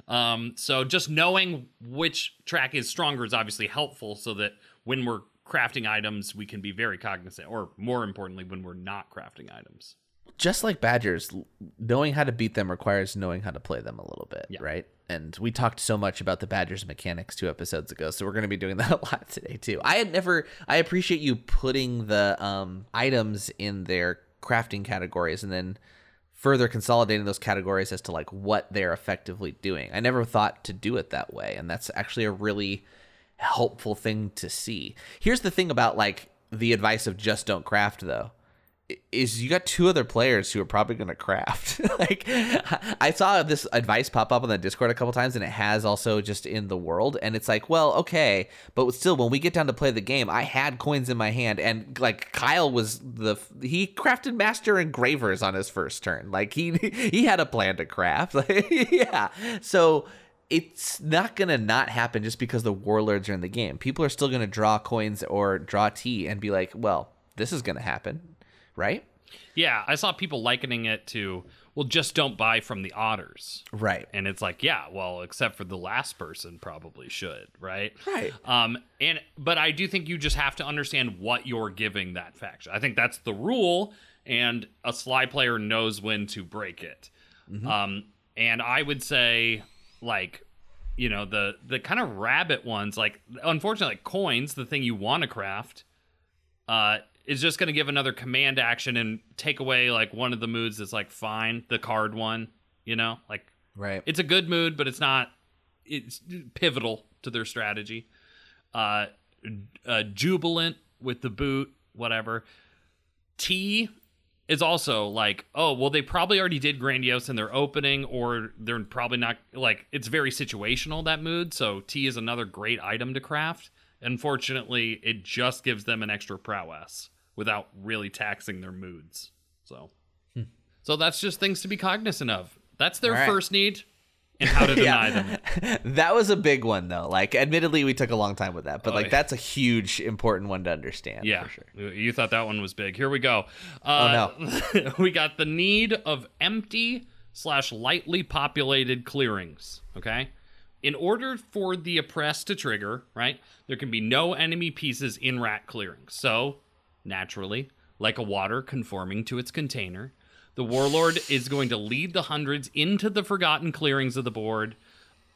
Um, so just knowing which track is stronger is obviously helpful, so that when we're crafting items, we can be very cognizant, or more importantly, when we're not crafting items. Just like badgers, knowing how to beat them requires knowing how to play them a little bit, Yeah. right? And we talked so much about the badgers mechanics two episodes ago, so we're going to be doing that a lot today too. I had never. I appreciate you putting the um, items in their crafting categories and then further consolidating those categories as to like what they're effectively doing. I never thought to do it that way, and that's actually a really helpful thing to see. Here's the thing about like the advice of just don't craft though is you got two other players who are probably going to craft. like I saw this advice pop up on the Discord a couple times and it has also just in the world and it's like, well, okay, but still when we get down to play the game, I had coins in my hand and like Kyle was the he crafted master engravers on his first turn. Like he he had a plan to craft. Yeah. So it's not gonna not happen just because the warlords are in the game. People are still gonna draw coins or draw tea and be like, well, this is gonna happen, right? Yeah, I saw people likening it to well, just don't buy from the otters. Right. And it's like, yeah, well, except for the last person probably should, right? Right. Um, and but I do think you just have to understand what you're giving that faction. I think that's the rule, and a sly player knows when to break it. Um, and I would say, like, you know, the the kind of rabbit ones, like, unfortunately, like coins, the thing you want to craft, uh, is just going to give another command action and take away like one of the moods that's like fine, the card one, you know, like Right. it's a good mood, but it's not. It's pivotal to their strategy. Uh, uh, jubilant with the boot, whatever. Tea is also like, oh well, they probably already did grandiose in their opening, or they're probably not. Like it's very situational that mood. So Tea is another great item to craft. Unfortunately, it just gives them an extra prowess without really taxing their moods. So, so that's just things to be cognizant of. That's their right. first need, and how to deny them. that was a big one though. Like admittedly we took a long time with that, but Oh, like yeah. that's a huge important one to understand Yeah, for sure. you thought that one was big. Here we go. Uh, Oh, no, we got the need of empty slash lightly populated clearings. Okay, in order for the oppressed to trigger, right, there can be no enemy pieces in rat clearings. So, naturally, like a water conforming to its container, the warlord is going to lead the hundreds into the forgotten clearings of the board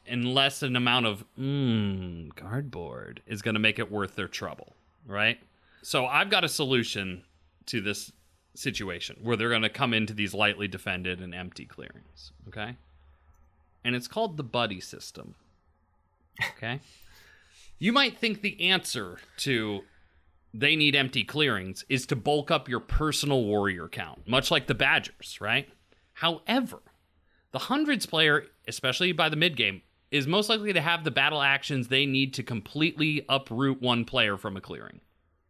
unless an amount of mm, cardboard is going to make it worth their trouble, right? So I've got a solution to this situation where they're going to come into these lightly defended and empty clearings, okay? And it's called the buddy system. Okay? you might think the answer to they need empty clearings is to bulk up your personal warrior count, much like the Badgers, right? However, The hundreds player, especially by the mid game, is most likely to have the battle actions they need to completely uproot one player from a clearing.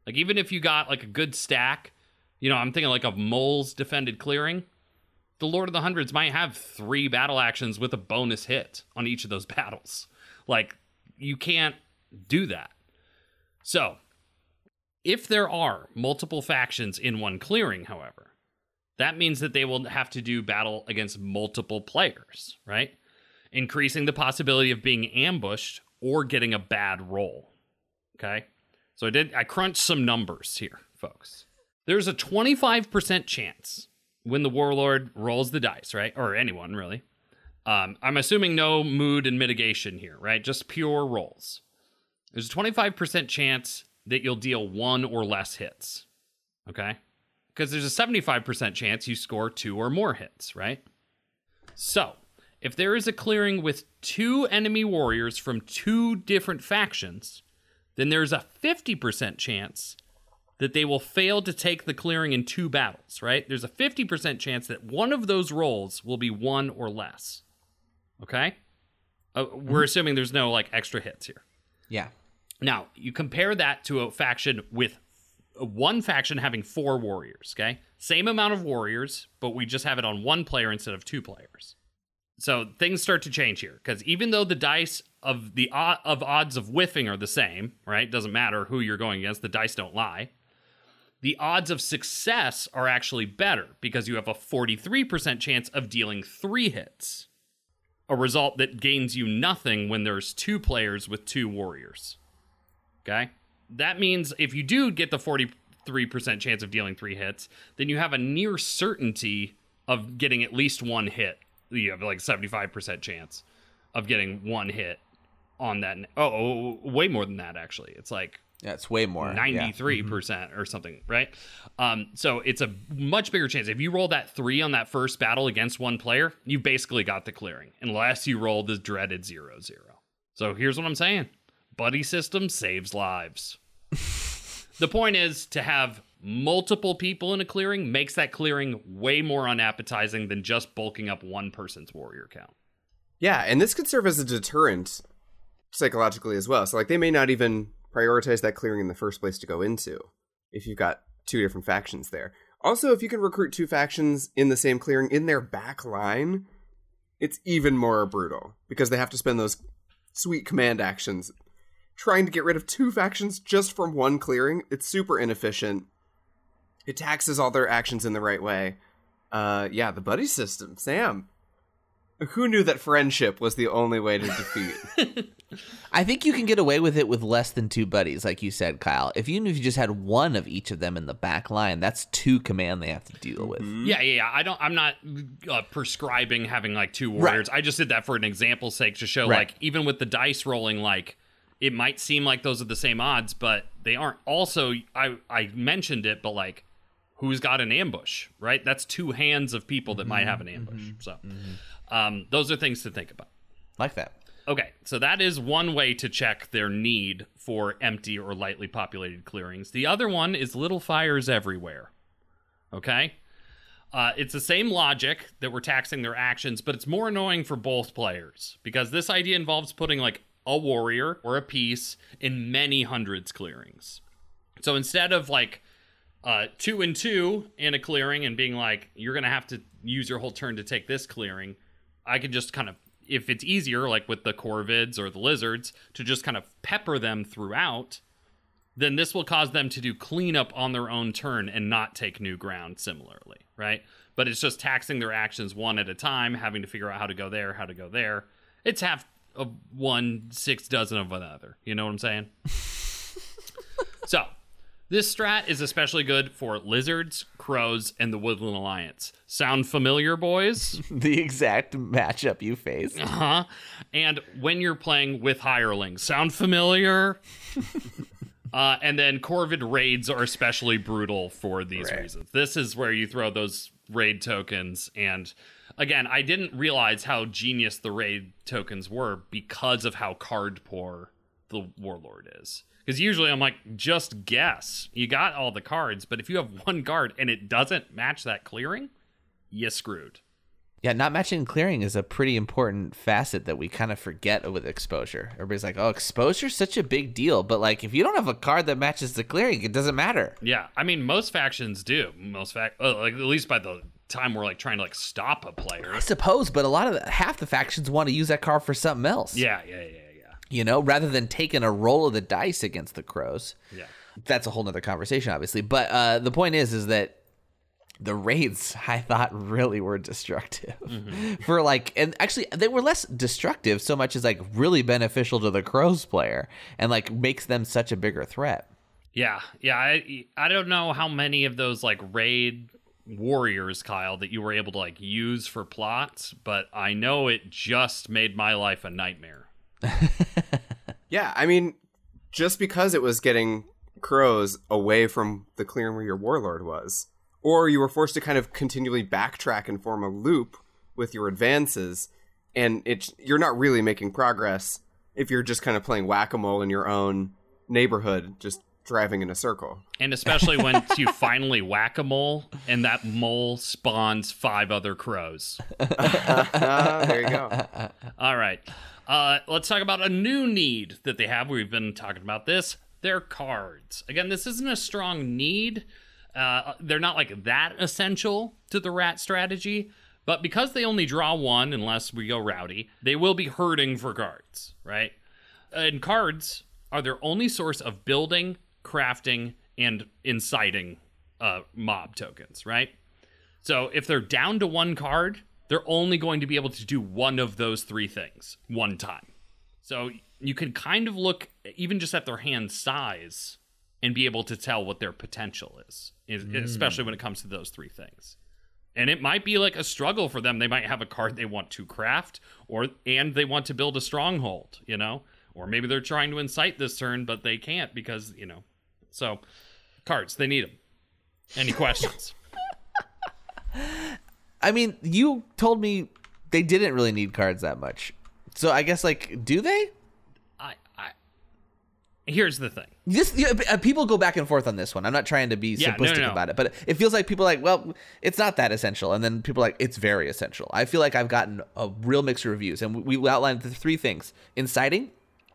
Like even if you got like a good stack, you know, I'm thinking like of Mole's defended clearing. The Lord of the Hundreds might have three battle actions with a bonus hit on each of those battles. Like you can't do that. So, if there are multiple factions in one clearing, however, that means that they will have to do battle against multiple players, right? Increasing the possibility of being ambushed or getting a bad roll. Okay? So I did I crunched some numbers here, folks. There's a 25% chance when the warlord rolls the dice, right? Or anyone really. Um, I'm assuming no mood and mitigation here, right? Just pure rolls. There's a 25% chance that you'll deal one or less hits. Okay? Because there's a 75% chance you score two or more hits, right? So, if there is a clearing with two enemy warriors from two different factions, then there's a 50% chance that they will fail to take the clearing in two battles, right? There's a 50% chance that one of those rolls will be one or less. Okay? Uh, we're assuming there's no like extra hits here. Yeah. Now, you compare that to a faction with one faction having four warriors, okay? Same amount of warriors, but we just have it on one player instead of two players. So things start to change here because even though the dice of the of odds of whiffing are the same, right? Doesn't matter who you're going against, the dice don't lie. The odds of success are actually better because you have a 43% chance of dealing 3 hits. A result that gains you nothing when there's two players with two warriors. Okay? That means if you do get the 43% chance of dealing three hits, then you have a near certainty of getting at least one hit. You have like 75% chance of getting one hit on that. Oh, oh, way more than that, actually. It's like Yeah, it's way more. 93% or something, right? Um, so it's a much bigger chance. If you roll that three on that first battle against one player, you basically got the clearing, unless you roll the dreaded zero zero. So here's what I'm saying Buddy system saves lives. the point is to have multiple people in a clearing makes that clearing way more unappetizing than just bulking up one person's warrior count. Yeah, and this could serve as a deterrent psychologically as well. So like they may not even prioritize that clearing in the first place to go into if you've got two different factions there. Also, if you can recruit two factions in the same clearing in their back line, it's even more brutal because they have to spend those sweet command actions trying to get rid of two factions just from one clearing. It's super inefficient. It taxes all their actions in the right way. Uh yeah, the buddy system. Sam, who knew that friendship was the only way to defeat? I think you can get away with it with less than two buddies, like you said, Kyle. If even if you just had one of each of them in the back line, that's two command they have to deal with. Yeah, yeah, yeah. I don't. I'm not uh, prescribing having like two warriors. I just did that for an example's sake to show, Right. like, even with the dice rolling, like, it might seem like those are the same odds, but they aren't. Also, I I mentioned it, but like, who's got an ambush? Right. That's two hands of people that might have an ambush. So, um, those are things to think about. Like that. Okay, so that is one way to check their need for empty or lightly populated clearings. The other one is little fires everywhere. Okay? Uh, it's the same logic that we're taxing their actions, but it's more annoying for both players because this idea involves putting like a warrior or a piece in many hundreds clearings. So instead of like uh, two and two in a clearing and being like, you're going to have to use your whole turn to take this clearing, I can just kind of, if it's easier, like with the corvids or the lizards, to just kind of pepper them throughout, then this will cause them to do cleanup on their own turn and not take new ground similarly, right? But it's just taxing their actions one at a time, having to figure out how to go there, how to go there. It's half of one, six dozen of another. You know what I'm saying? so, this strat is especially good for lizards, crows, and the Woodland Alliance. Sound familiar, boys? The exact matchup you face. Uh huh. And when you're playing with hirelings, sound familiar? uh, and then Corvid raids are especially brutal for these reasons. This is where you throw those raid tokens. And again, I didn't realize how genius the raid tokens were because of how card poor the warlord is. Because usually I'm like, just guess. You got all the cards, but if you have one card and it doesn't match that clearing, you screwed. Yeah, not matching clearing is a pretty important facet that we kind of forget with exposure. Everybody's like, "Oh, exposure's such a big deal," but like if you don't have a card that matches the clearing, it doesn't matter. Yeah, I mean most factions do. Most fact, oh, uh, like at least by the time we're like trying to like stop a player. I suppose, but a lot of the, half the factions want to use that card for something else. Yeah, yeah, yeah, yeah, You know, rather than taking a roll of the dice against the crows. yeah. That's a whole nother conversation, obviously. But uh, the point is, is that the raids I thought really were destructive for like, and actually they were less destructive so much as like really beneficial to the crows player and like makes them such a bigger threat. Yeah, yeah. I I don't know how many of those like raid warriors, Kyle, that you were able to like use for plots, but I know it just made my life a nightmare. Yeah, I mean, just because it was getting crows away from the clearing where your warlord was, or you were forced to kind of continually backtrack and form a loop with your advances, and it you're not really making progress if you're just kind of playing whack-a-mole in your own neighborhood, just driving in a circle. And especially when you finally whack a mole and that mole spawns five other crows. There you go. All right. Uh, let's talk about a new need that they have. We've been talking about this. They're cards. Again, this isn't a strong need. Uh, they're not like that essential to the rat strategy, but because they only draw one unless we go rowdy, they will be hurting for cards, right? And cards are their only source of building, crafting, and inciting uh, mob tokens, right? So if they're down to one card, they're only going to be able to do one of those three things one time. So you can kind of look even just at their hand size and be able to tell what their potential is, is- especially when it comes to those three things. And it might be like a struggle for them. They might have a card they want to craft or and they want to build a stronghold, you know? Or maybe they're trying to incite this turn but they can't because, you know. So cards, they need them. Any questions? I mean, you told me they didn't really need cards that much. So I guess like, do they? I, I here's the thing. This yeah, uh, people go back and forth on this one. I'm not trying to be Yeah, simplistic no, no, no. about it, but it feels like people are like, well, it's not that essential, and then people are like, it's very essential. I feel like I've gotten a real mix of reviews, and we we outlined the three things: inciting,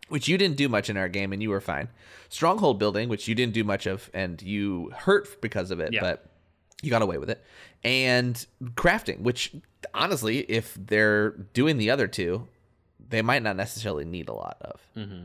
which you didn't do much in our game, and you were fine; stronghold building, which you didn't do much of, and you hurt because of it, Yeah. but you got away with it, and crafting, which honestly, if they're doing the other two, they might not necessarily need a lot of. Mm-hmm.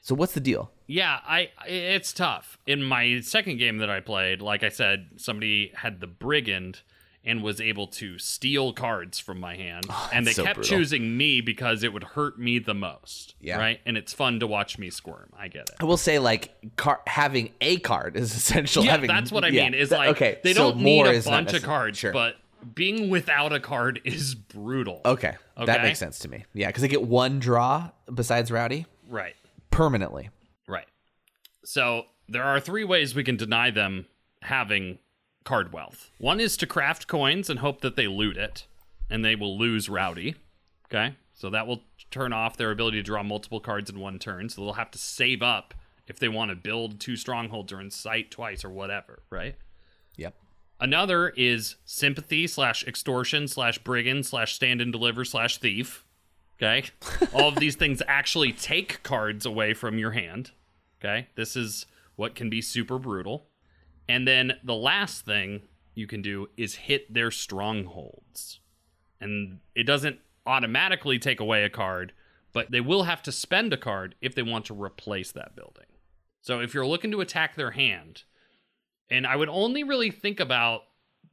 So what's the deal? Yeah, I it's tough. In my second game that I played, like I said, somebody had the brigand and was able to steal cards from my hand, oh, and they so kept brutal. choosing me because it would hurt me the most. Yeah. right. And it's fun to watch me squirm. I get it. I will say, like, car- having a card is essential. Yeah, having, that's what I yeah, mean. Is that- like okay, they so don't need a bunch of cards, Sure. but being without a card is brutal. okay, that makes sense to me. Yeah, because they get one draw besides Rowdy Right. permanently. Right. So there are three ways we can deny them having card wealth. One is to craft coins and hope that they loot it, and they will lose Rowdy. Okay. So that will turn off their ability to draw multiple cards in one turn. So they'll have to save up if they want to build two strongholds or incite twice or whatever, right? Yep. Another is sympathy slash extortion slash brigand slash stand and deliver slash thief. Okay. All of these things actually take cards away from your hand. Okay. This is what can be super brutal. And then the last thing you can do is hit their strongholds. And it doesn't automatically take away a card, but they will have to spend a card if they want to replace that building. So if you're looking to attack their hand, and I would only really think about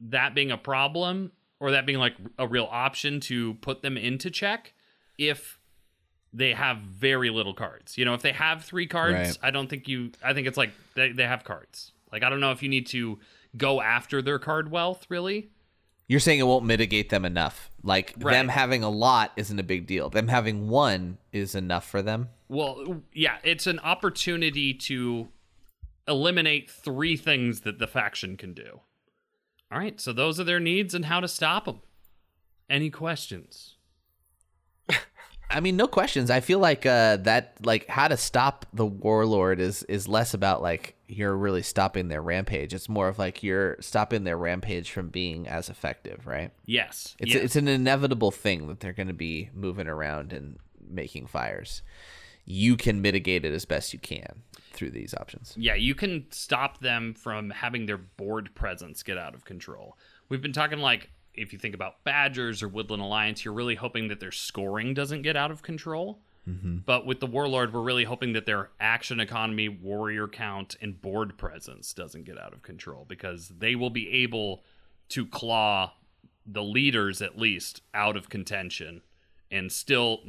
that being a problem or that being like a real option to put them into check if they have very little cards. You know, if they have three cards, Right. I don't think you, I think it's like they, they have cards. Like, I don't know if you need to go after their card wealth, really. You're saying it won't mitigate them enough. Like Right. them having a lot isn't a big deal. Them having one is enough for them. Well, yeah, it's an opportunity to eliminate three things that the faction can do. All right, so those are their needs and how to stop them. Any questions? I mean, no questions. I feel like uh, that, like, how to stop the warlord is is less about like you're really stopping their rampage. It's more of like you're stopping their rampage from being as effective, right? Yes. It's yes. it's an inevitable thing that they're going to be moving around and making fires. You can mitigate it as best you can through these options. Yeah, you can stop them from having their board presence get out of control. We've been talking like if you think about Badgers or Woodland Alliance, you're really hoping that their scoring doesn't get out of control. Mm-hmm. But with the Warlord, we're really hoping that their action economy, warrior count, and board presence doesn't get out of control because they will be able to claw the leaders, at least, out of contention and still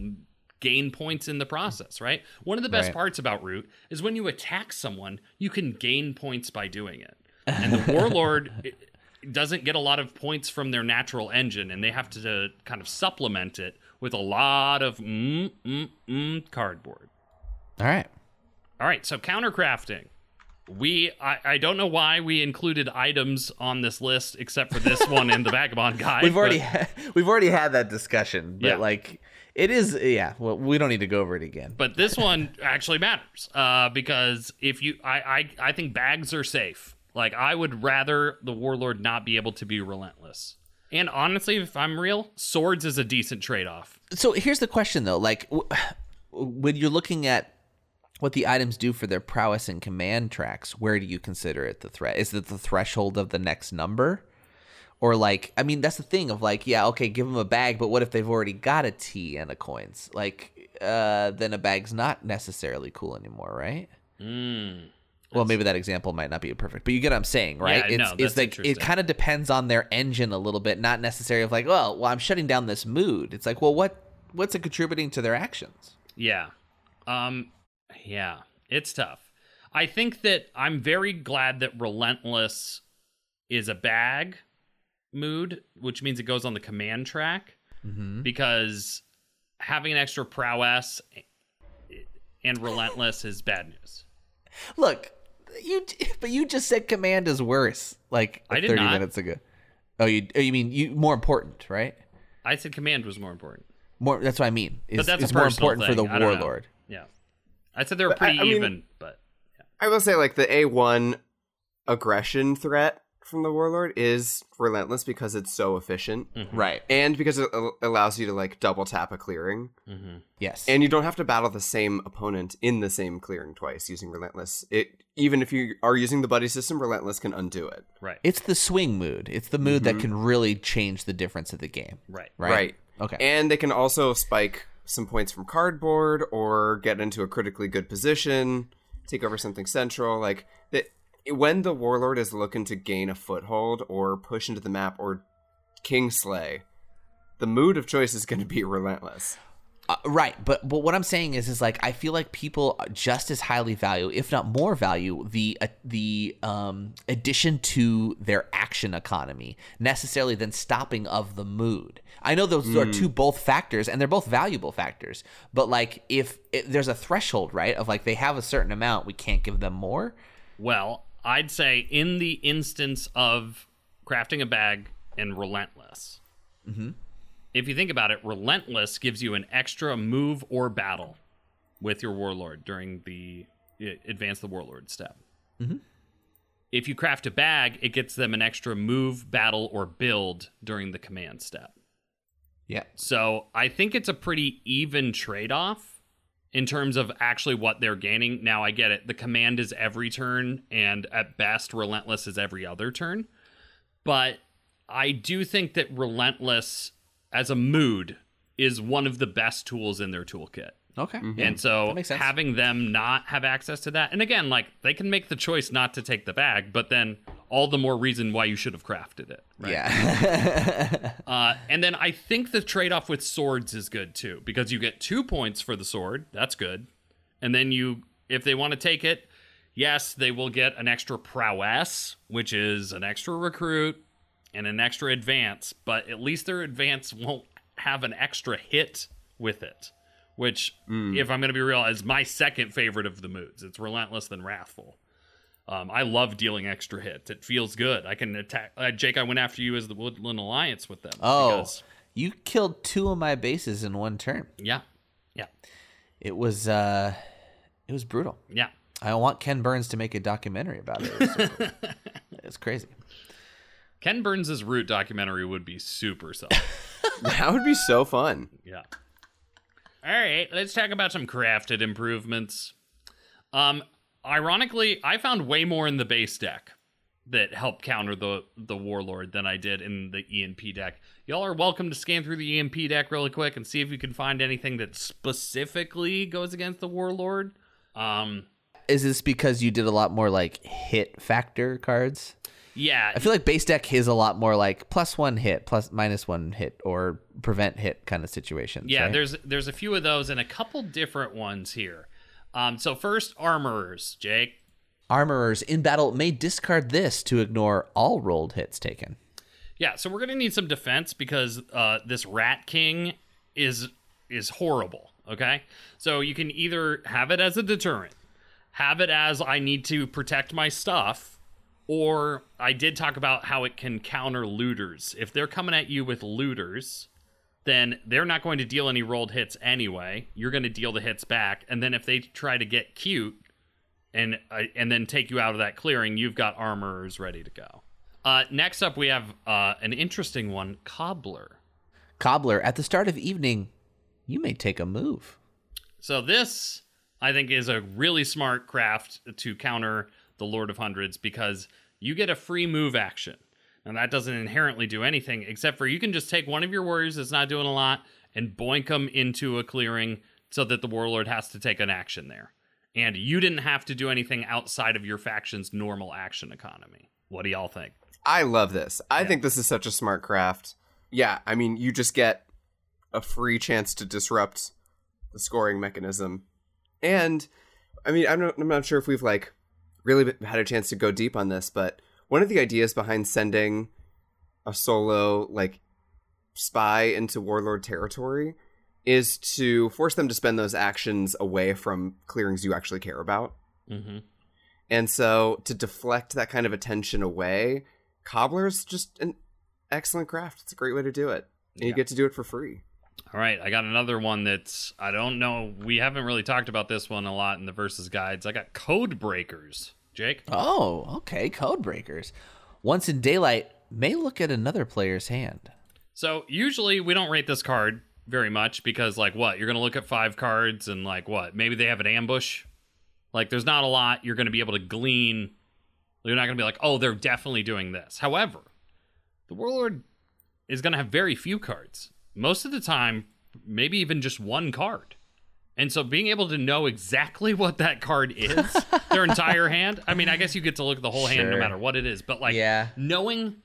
gain points in the process, right? One of the best Right. parts about Root is when you attack someone, you can gain points by doing it. And the Warlord doesn't get a lot of points from their natural engine, and they have to kind of supplement it with a lot of mm, mm, mm cardboard. All right. All right, so countercrafting. We I, I don't know why we included items on this list except for this one in the Vagabond guide. We've but- already ha- we've already had that discussion, but Yeah. like it is yeah, well we don't need to go over it again. but this one actually matters uh, because if you I, I i think bags are safe like i would rather the warlord not be able to be relentless. And honestly if i'm real swords is a decent trade-off. So here's the question though. Like w- when you're looking at what the items do for their prowess and command tracks where do you consider it the threat? Is it the threshold of the next number? Or like i mean that's the thing of like yeah okay give them a bag but what if they've already got a tea and a coins? Like uh then a bag's not necessarily cool anymore right well maybe that example might not be perfect but you get what i'm saying right? Yeah, it's no, it's like it kind of depends on their engine a little bit not necessarily of like well well i'm shutting down this mood. It's like well what what's it contributing to their actions? Yeah. Um yeah it's tough. I think that i'm very glad that relentless is a bag mood which means it goes on the command track because having an extra prowess and relentless is bad news. Look you but you just said command is worse like I did 30 not. minutes ago oh you oh, you mean you more important right I said command was more important. more that's what i mean is, But that's is a more personal important for the thing. Know. warlord Yeah. I said they were But pretty I mean- even, but I will say, like the A one aggression threat from the warlord is relentless because it's so efficient, mm-hmm. right and because it allows you to like double tap a clearing, mm-hmm. yes and you don't have to battle the same opponent in the same clearing twice using relentless. It even if you are using the buddy system, relentless can undo it. right. it's the swing mood it's the mood that mm-hmm. can really change the difference of the game right. right Right. okay And they can also spike some points from cardboard or get into a critically good position, take over something central. Like the, when the warlord is looking to gain a foothold or push into the map or kingslay, the mood of choice is going to be relentless. Uh, right, but but what I'm saying is is like I feel like people just as highly value, if not more value, the uh, the um, addition to their action economy necessarily than stopping of the mood. I know those are two both factors, and they're both valuable factors. But like if it, there's a threshold, right, of like they have a certain amount, we can't give them more. Well, I'd say in the instance of crafting a bag and relentless, mm-hmm. if you think about it, relentless gives you an extra move or battle with your warlord during the advance the warlord step. Mm-hmm. If you craft a bag, it gets them an extra move, battle, or build during the command step. Yeah, So I think it's a pretty even trade off in terms of actually what they're gaining. Now I get it. The command is every turn, and at best, relentless is every other turn. But I do think that relentless as a mood is one of the best tools in their toolkit. Okay, And so That makes sense. having them not have access to that, and again, like they can make the choice not to take the bag, but then all the more reason why you should have crafted it. Right? yeah, Uh, and then I think the trade off with swords is good too, because you get two points for the sword. That's good. And then you, if they want to take it, yes, they will get an extra prowess, which is an extra recruit and an extra advance, but at least their advance won't have an extra hit with it. Which, if I'm going to be real, is my second favorite of the moods. It's relentless than wrathful. Um, I love dealing extra hits. It feels good. I can attack. Uh, Jake, I went after you as the Woodland Alliance with them. oh, because- you killed two of my bases in one turn. yeah. Yeah. It was uh it was brutal. Yeah. I want Ken Burns to make a documentary about it. It was, so cool. It's crazy. Ken Burns' Root documentary would be super solid. That would be so fun. yeah. All right, let's talk about some crafted improvements. Um, ironically, I found way more in the base deck that helped counter the the warlord than I did in the EMP deck. Y'all are welcome to scan through the EMP deck really quick and see if you can find anything that specifically goes against the warlord. Um, Is this because you did a lot more like hit factor cards? Yeah, I feel like base deck is a lot more like plus one hit, plus minus one hit, or prevent hit kind of situations. Yeah, right? there's there's a few of those and a couple different ones here. Um, so first, armorers, Jake. armorers in battle may discard this to ignore all rolled hits taken. Yeah, so we're gonna need some defense because uh, this Rat King is is horrible. Okay, so you can either have it as a deterrent, have it as I need to protect my stuff, or I did talk about how it can counter looters. If they're coming at you with looters, then they're not going to deal any rolled hits anyway. You're going to deal the hits back, and then if they try to get cute and uh, and then take you out of that clearing, you've got armorers ready to go. Uh, next up, we have uh, an interesting one, Cobbler. Cobbler, at the start of evening, you may take a move. So this, I think, is a really smart craft to counter the Lord of Hundreds because you get a free move action. And that doesn't inherently do anything except for you can just take one of your warriors that's not doing a lot and boink them into a clearing so that the warlord has to take an action there. And you didn't have to do anything outside of your faction's normal action economy. What do y'all think? I love this. I think this is such a smart craft. Yeah, I mean, you just get a free chance to disrupt the scoring mechanism. And I mean, I'm not, I'm not sure if we've like really had a chance to go deep on this, but one of the ideas behind sending a solo like spy into warlord territory is to force them to spend those actions away from clearings you actually care about. Mm-hmm. And so to deflect that kind of attention away, Cobbler's just an excellent craft. It's a great way to do it. And you get to do it for free. All right, I got another one that's I don't know. We haven't really talked about this one a lot in the versus guides. I got code breakers. Jake. Oh, okay. Code breakers. Once in daylight, may look at another player's hand. So usually we don't rate this card very much because like what you're gonna look at five cards and like what maybe they have an ambush. Like there's not a lot you're gonna be able to glean. You're not gonna be like oh they're definitely doing this. However, the warlord is gonna have very few cards. Most of the time, maybe even just one card. And so being able to know exactly what that card is, their entire hand. I mean, I guess you get to look at the whole hand no matter what it is, but like Yeah. knowing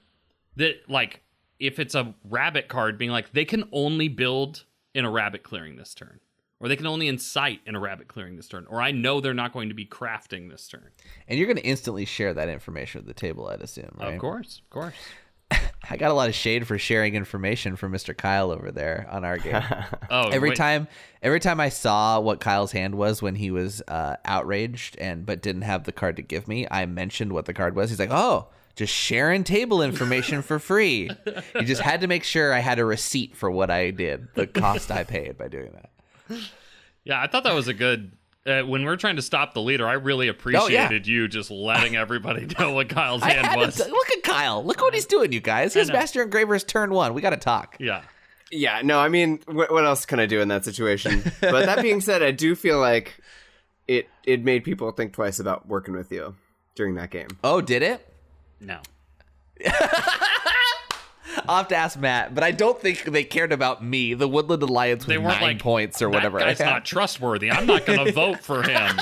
that like if it's a rabbit card being like they can only build in a rabbit clearing this turn or they can only incite in a rabbit clearing this turn or i know they're not going to be crafting this turn And you're going to instantly share that information with the table, I'd assume, right? of course of course I got a lot of shade for sharing information from Mr. Kyle over there on our game. oh every wait, time every time I saw what Kyle's hand was when he was uh, outraged and but didn't have the card to give me, I mentioned what the card was. He's like, "Oh, just sharing table information for free." he just had to make sure I had a receipt for what I did, the cost I paid by doing that. yeah i thought that was a good uh, when we're trying to stop the leader i really appreciated you just letting everybody know what kyle's Oh, hand was to, look at Kyle. Look what he's doing, you guys. His know. Master Engraver's turn one. We got to talk. yeah Yeah, no, I mean, what, what else can I do in that situation? but that being said, I do feel like it it made people think twice about working with you during that game. Oh, did it? no I'll have to ask Matt, but I don't think they cared about me, the Woodland Alliance, they with weren't nine like points or whatever. that guy's not trustworthy i'm not gonna vote for him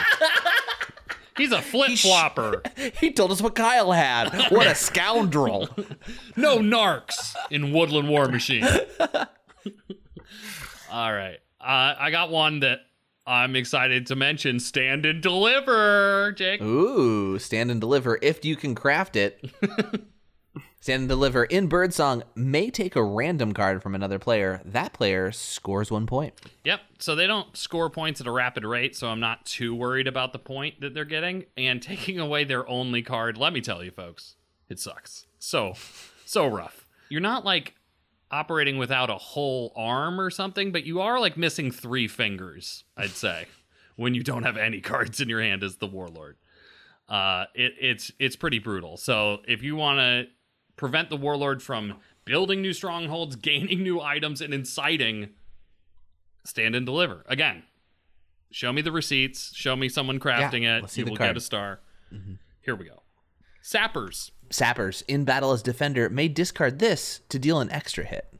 he's a flip-flopper He told us what Kyle had. What a scoundrel. no narcs in Woodland War Machine. All right. Uh, I got one that I'm excited to mention Stand and Deliver, Jake. Ooh, stand and deliver if you can craft it. Stand and deliver in Birdsong may take a random card from another player. That player scores one point. Yep. So they don't score points at a rapid rate, so I'm not too worried about the point that they're getting. And taking away their only card, let me tell you, folks, it sucks. So, so rough. You're not like operating without a whole arm or something, but you are like missing three fingers, I'd say, when you don't have any cards in your hand as the warlord. Uh, it, it's it's pretty brutal. So if you want to prevent the warlord from building new strongholds, gaining new items, and inciting, stand and deliver. Again, show me the receipts. Show me someone crafting Yeah, it. You will card. get a star. Mm-hmm. Here we go. Sappers. Sappers in battle as defender may discard this to deal an extra hit.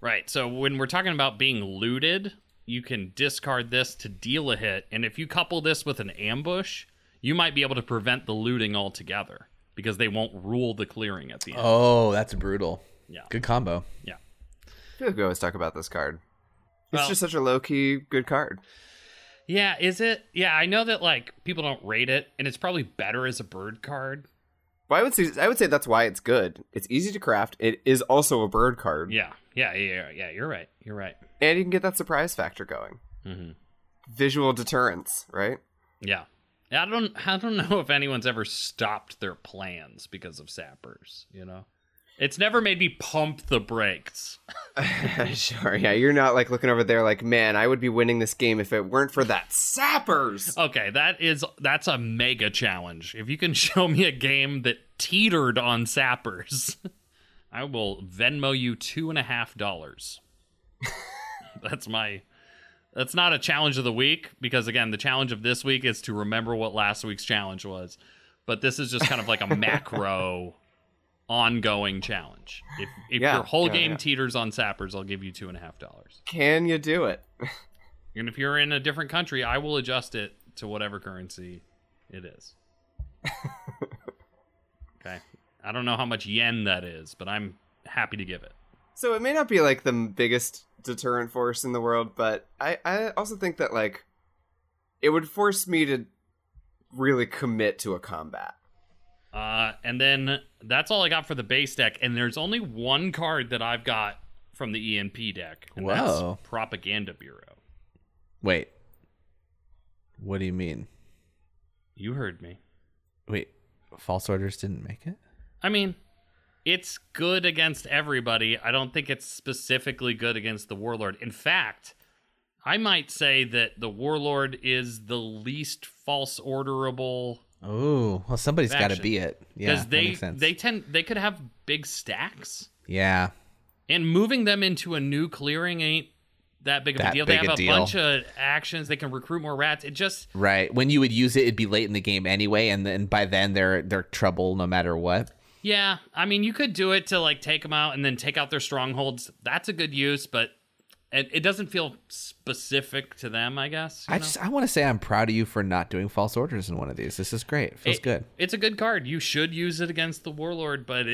Right. So when we're talking about being looted, you can discard this to deal a hit, and if you couple this with an ambush, you might be able to prevent the looting altogether because they won't rule the clearing at the end. Oh, that's brutal. Yeah. Good combo. Yeah. I feel like we always talk about this card. It's Well- just such a low key good card. Yeah, is it? Yeah, I know that like people don't rate it, and it's probably better as a bird card. Well, I would say I would say that's why it's good. It's easy to craft. It is also a bird card, Yeah, yeah, yeah, yeah. You're right. You're right. and you can get that surprise factor going. Mm-hmm. Visual deterrence, right? Yeah. I don't. I don't know if anyone's ever stopped their plans because of sappers. You know, it's never made me pump the brakes. sure. Yeah, you're not like looking over there like, man, I would be winning this game if it weren't for that sappers. Okay, that is that's a mega challenge. If you can show me a game that teetered on sappers, I will Venmo you two and a half dollars. that's my. That's not a challenge of the week because again, the challenge of this week is to remember what last week's challenge was. But this is just kind of like a macro, ongoing challenge. If if Yeah, your whole yeah, game yeah. teeters on sappers, I'll give you two and a half dollars. Can you do it? And if you're in a different country, I will adjust it to whatever currency it is. okay. I don't know how much yen that is, but I'm happy to give it. So it may not be like the biggest deterrent force in the world, but I, I also think that like it would force me to really commit to a combat. Uh, and then that's all I got for the base deck. And there's only one card that I've got from the ENP deck, and Whoa. that's Propaganda Bureau. Wait. What do you mean? You heard me. Wait, false orders didn't make it? I mean, it's good against everybody. I don't think it's specifically good against the warlord. In fact, I might say that the warlord is the least false orderable Oh, well, somebody's got to be it. Yeah, because they makes sense. they tend they could have big stacks, yeah, and moving them into a new clearing ain't that big of That a deal. they have a deal. bunch of actions. They can recruit more rats. It just right. When you would use it, it'd be late in the game anyway, and then by then they're they're trouble no matter what. Yeah, I mean, you could do it to like take them out and then take out their strongholds. That's a good use, but it, it doesn't feel specific to them. I guess. I know? just I want to say I'm proud of you for not doing false orders in one of these. This is great. It feels It- good. It's a good card. You should use it against the warlord, but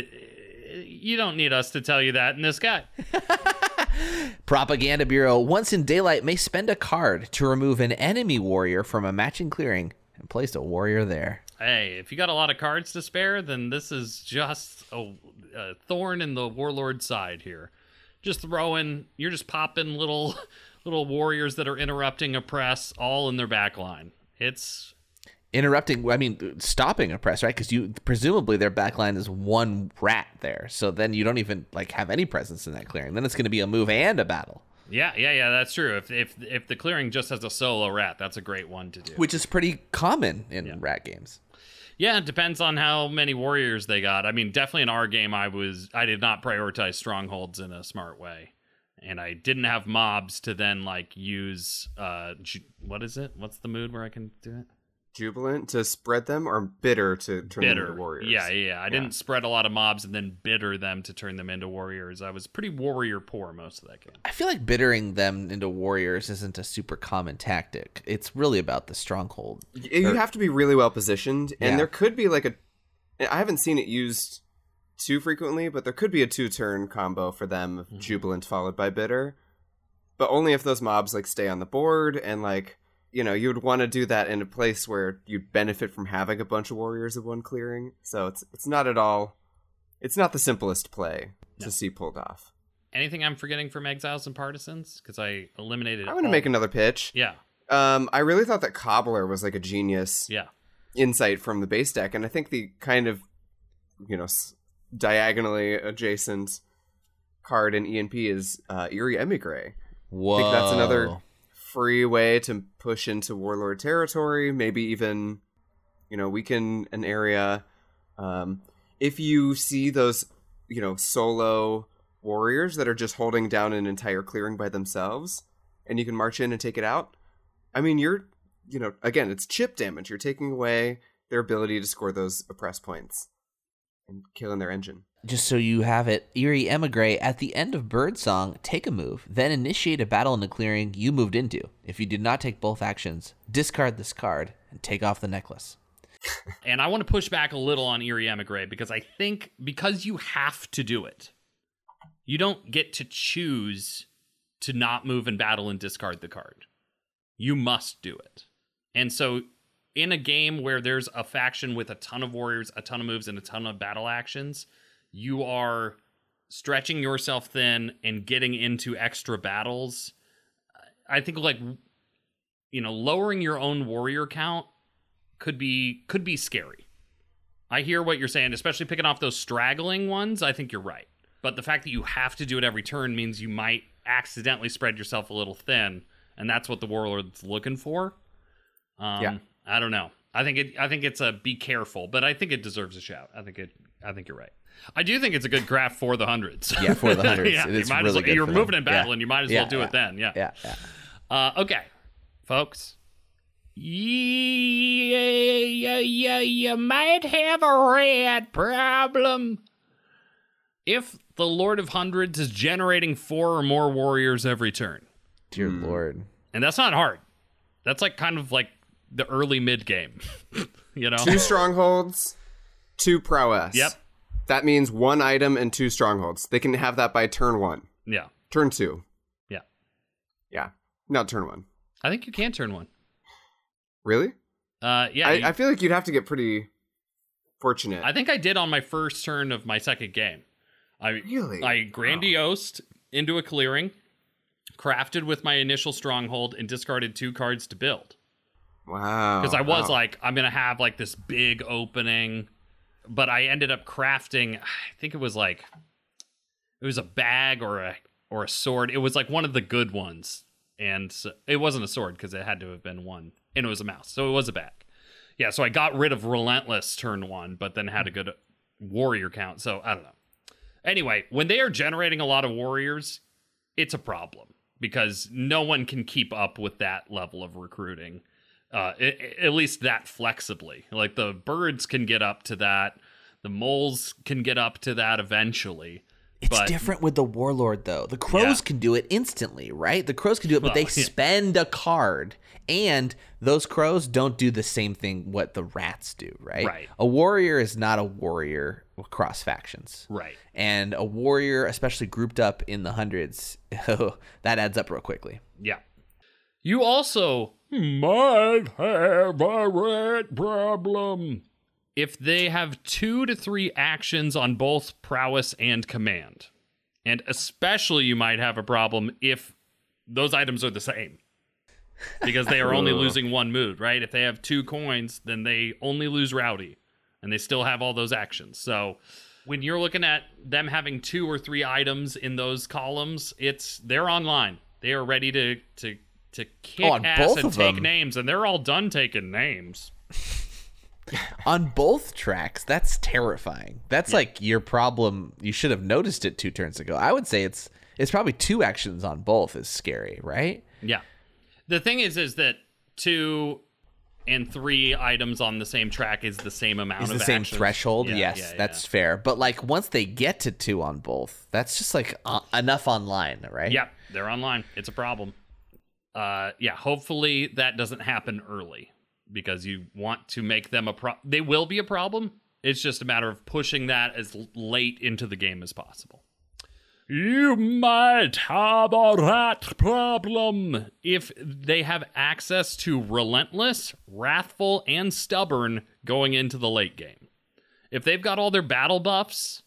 you don't need us to tell you that in this guy. Propaganda Bureau once in daylight may spend a card to remove an enemy warrior from a matching clearing and place a warrior there. Hey, if you got a lot of cards to spare, then this is just a, a thorn in the warlord's side here. Just throwing, you're just popping little little warriors that are interrupting a press all in their back line. It's interrupting i mean stopping a press right because you presumably their backline is one rat there so then you don't even like have any presence in that clearing then it's going to be a move and a battle yeah, yeah, yeah. That's true. If if if the clearing just has a solo rat, that's a great one to do. which is pretty common in rat games Yeah, it depends on how many warriors they got. I mean, definitely in our game, I was I did not prioritize strongholds in a smart way, and I didn't have mobs to then like use. Uh, what is it? What's the mood where I can do it? Jubilant to spread them or bitter to turn them into warriors. Yeah, yeah. yeah. I didn't spread a lot of mobs and then bitter them to turn them into warriors. I was pretty warrior poor most of that game. i feel like bittering them into warriors isn't a super common tactic it's really about the stronghold Y- You have to be really well positioned, and Yeah. there could be like a. I haven't seen it used too frequently, but there could be a two-turn combo for them of mm-hmm. jubilant followed by bitter, but only if those mobs like stay on the board and like you know you would want to do that in a place where you'd benefit from having a bunch of warriors of one clearing. So it's it's not at all. It's not the simplest play to see pulled off. Anything I'm forgetting from Exiles and Partisans? Because I eliminated. I want to all- make another pitch. Yeah, Um, I really thought that Cobbler was like a genius. yeah. insight from the base deck, and I think the kind of you know s- diagonally adjacent card in ENP is uh, Eyrie Emigre. Whoa. I think that's another free way to push into warlord territory. Maybe even, you know, weaken an area. Um, if you see those, you know, solo warriors that are just holding down an entire clearing by themselves, and you can march in and take it out. I mean, you're, you know, again, it's chip damage. You're taking away their ability to score those oppress points and killing their engine. Just so you have it, Eyrie Emigre, at the end of Birdsong, take a move, then initiate a battle in the clearing you moved into. If you did not take both actions, discard this card and take off the necklace. And I want to push back a little on Eyrie Emigre because I think because you have to do it, you don't get to choose to not move in battle and discard the card. You must do it. And so in a game where there's a faction with a ton of warriors, a ton of moves, and a ton of battle actions, you are stretching yourself thin and getting into extra battles. I think like you know, lowering your own warrior count could be could be scary. I hear what you're saying, especially picking off those straggling ones. I think you're right. But the fact that you have to do it every turn means you might accidentally spread yourself a little thin, and that's what the warlord's looking for. Um, Yeah. I don't know. I think it. I think it's a be careful, but I think it deserves a shout. I think it. I think you're right. I do think it's a good craft for the hundreds. Yeah, for the hundreds. yeah, It you is might really as well, good You're for them. moving in battle, Yeah. and you might as Yeah, well do yeah. it then. Yeah. Yeah, yeah. Uh, okay, folks. Yeah, yeah, yeah, you might have a rat problem. If the Lord of Hundreds is generating four or more warriors every turn, Dear Lord. and that's not hard. That's like kind of like the early mid game, you know. Two strongholds, two prowess. Yep. That means one item and two strongholds. They can have that by turn one. Yeah, Turn two. yeah. Yeah. Not turn one. I think you can turn one. Really? Uh, yeah. I, you- I feel like you'd have to get pretty fortunate. I think I did on my first turn of my second game. I Really? I grandiosed into a clearing, crafted with my initial stronghold, and discarded two cards to build. wow. Because I was wow. like, I'm gonna have like this big opening, but I ended up crafting. I think it was like it was a bag or a or a sword. It was like one of the good ones, and so, it wasn't a sword because it had to have been one, and it was a mouse, so it was a bag. Yeah, so I got rid of relentless turn one, but then had a good warrior count. So I don't know. Anyway, when they are generating a lot of warriors, it's a problem because no one can keep up with that level of recruiting. Uh, i- i- at least that flexibly. Like the birds can get up to that, the moles can get up to that eventually. It's but different with the warlord though. The crows Yeah. can do it instantly, right? The crows can do it, but they yeah. spend a card, and those crows don't do the same thing what the rats do, right? Right. A warrior is not a warrior across factions, right. and a warrior, especially grouped up in the hundreds, that adds up real quickly. Yeah. You also might have a rat problem. If they have two to three actions on both prowess and command. And especially, you might have a problem if those items are the same. Because they are only losing one mood, right? If they have two coins, then they only lose rowdy. And they still have all those actions. So when you're looking at them having two or three items in those columns, it's they're online. They are ready to to to kick Oh, on ass and take them. names, and they're all done taking names. On both tracks, that's terrifying. That's like your problem. You should have noticed it two turns ago. I would say it's it's probably two actions on both is scary, right? Yeah. The thing is, is that two and three items on the same track is the same amount is of the same actions. threshold. Yeah, yes, yeah, yeah. that's fair. But like once they get to two on both, that's just like uh, enough online, right? Yeah, they're online. It's a problem. Uh, yeah, hopefully that doesn't happen early because you want to make them a pro. They will be a problem. It's just a matter of pushing that as late into the game as possible. You might have a rat problem if they have access to relentless, wrathful, and stubborn going into the late game. If they've got all their battle buffs,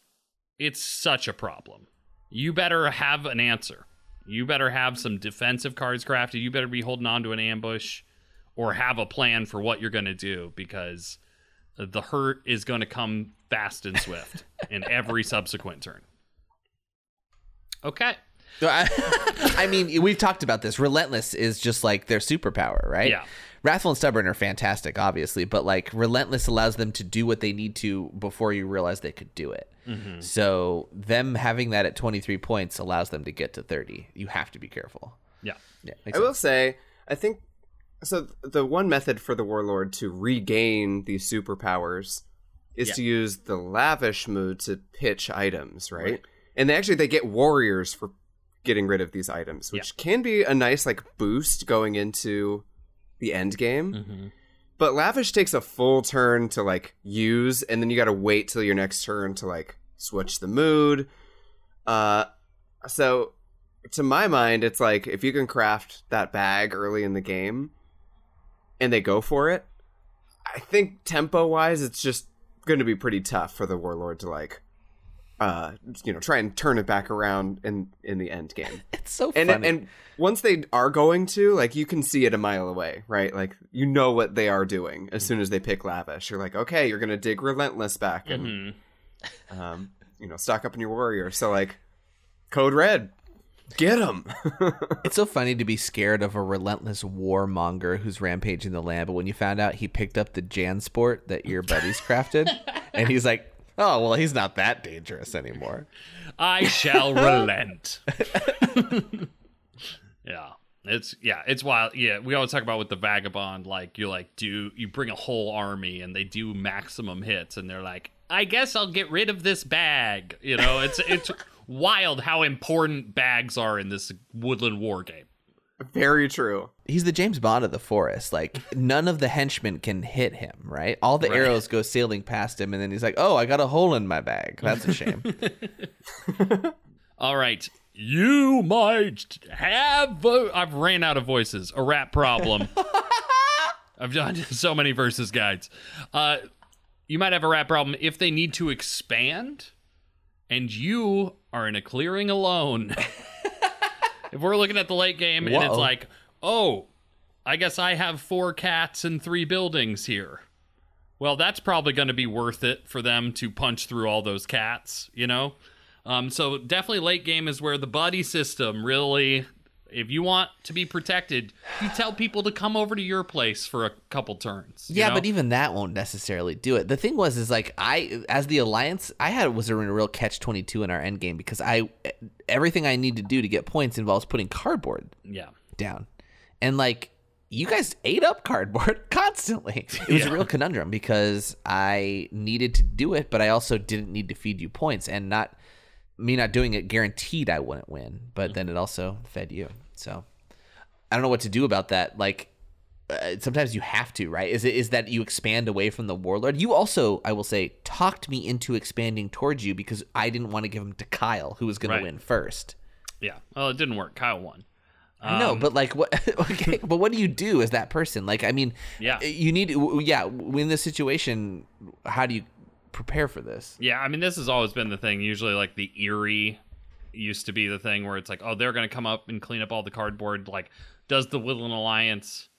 it's such a problem. You better have an answer. You better have some defensive cards crafted. You better be holding on to an ambush or have a plan for what you're going to do because the hurt is going to come fast and swift in every subsequent turn. Okay. So I, I mean, we've talked about this. Relentless is just like their superpower, right? Yeah. Wrathful and stubborn are fantastic, obviously, but like relentless allows them to do what they need to before you realize they could do it. Mm-hmm. So them having that at 23 points allows them to get to 30. You have to be careful. Yeah. Yeah, makes I will say, I think so. The one method for the warlord to regain these superpowers is Yeah. to use the lavish mood to pitch items, right? And they actually they get warriors for getting rid of these items, which can be a nice like boost going into the end game. Mm-hmm. But lavish takes a full turn to like use, and then you got to wait till your next turn to like switch the mood. Uh, so to my mind, it's like if you can craft that bag early in the game, and they go for it, I think tempo wise, it's just going to be pretty tough for the warlord to like, uh, you know, try and turn it back around in in the end game. It's so and funny. and once they are going to like you can see it a mile away right? Like you know what they are doing as soon as they pick lavish. You're like okay you're gonna dig relentless back and Mm-hmm. um you know stock up on your warrior. So like code red get them It's so funny to be scared of a relentless warmonger who's rampaging the land, but when you found out he picked up the Jansport that your buddies crafted, and he's like, "Oh well, he's not that dangerous anymore." I shall relent. yeah. It's yeah, it's wild. Yeah, we always talk about with the vagabond, like you like do you bring a whole army and they do maximum hits and they're like, I guess I'll get rid of this bag. You know, it's it's wild how important bags are in this woodland war game. Very true He's the James Bond of the forest. Like none of the henchmen can hit him, right? All the Right. arrows go sailing past him, and then he's like, "Oh, I got a hole in my bag. That's a shame." All right. You might have—I've ran out of voices. A rap problem. I've done so many versus guides. Uh you might have a rap problem if they need to expand and you are in a clearing alone. if we're looking at the late game and it's like, "Oh, I guess I have four cats and three buildings here." Well, that's probably going to be worth it for them to punch through all those cats, you know? Um, so definitely late game is where the buddy system really, if you want to be protected, you tell people to come over to your place for a couple turns. yeah, know? but even that won't necessarily do it. The thing was, is like I, as the alliance, I had was in a real catch twenty two in our end game because I, everything I need to do to get points involves putting cardboard yeah, down. And like you guys ate up cardboard constantly. It was a real conundrum because I needed to do it, but I also didn't need to feed you points and not me not doing it guaranteed I wouldn't win, but then it also fed you. So I don't know what to do about that. Like uh, sometimes you have to, right? Is it is that you expand away from the warlord? You also, I will say, talked me into expanding towards you because I didn't want to give him to Kyle, who was going Right. to win first. yeah. Well, it didn't work. Kyle won. Um, but like, what? Okay, but what do you do as that person? Like, I mean, Yeah. you need, yeah, in this situation, how do you prepare for this? Yeah, I mean, this has always been the thing. Usually, like the Eyrie used to be the thing where it's like, oh, they're gonna come up and clean up all the cardboard. Like, does the Woodland Alliance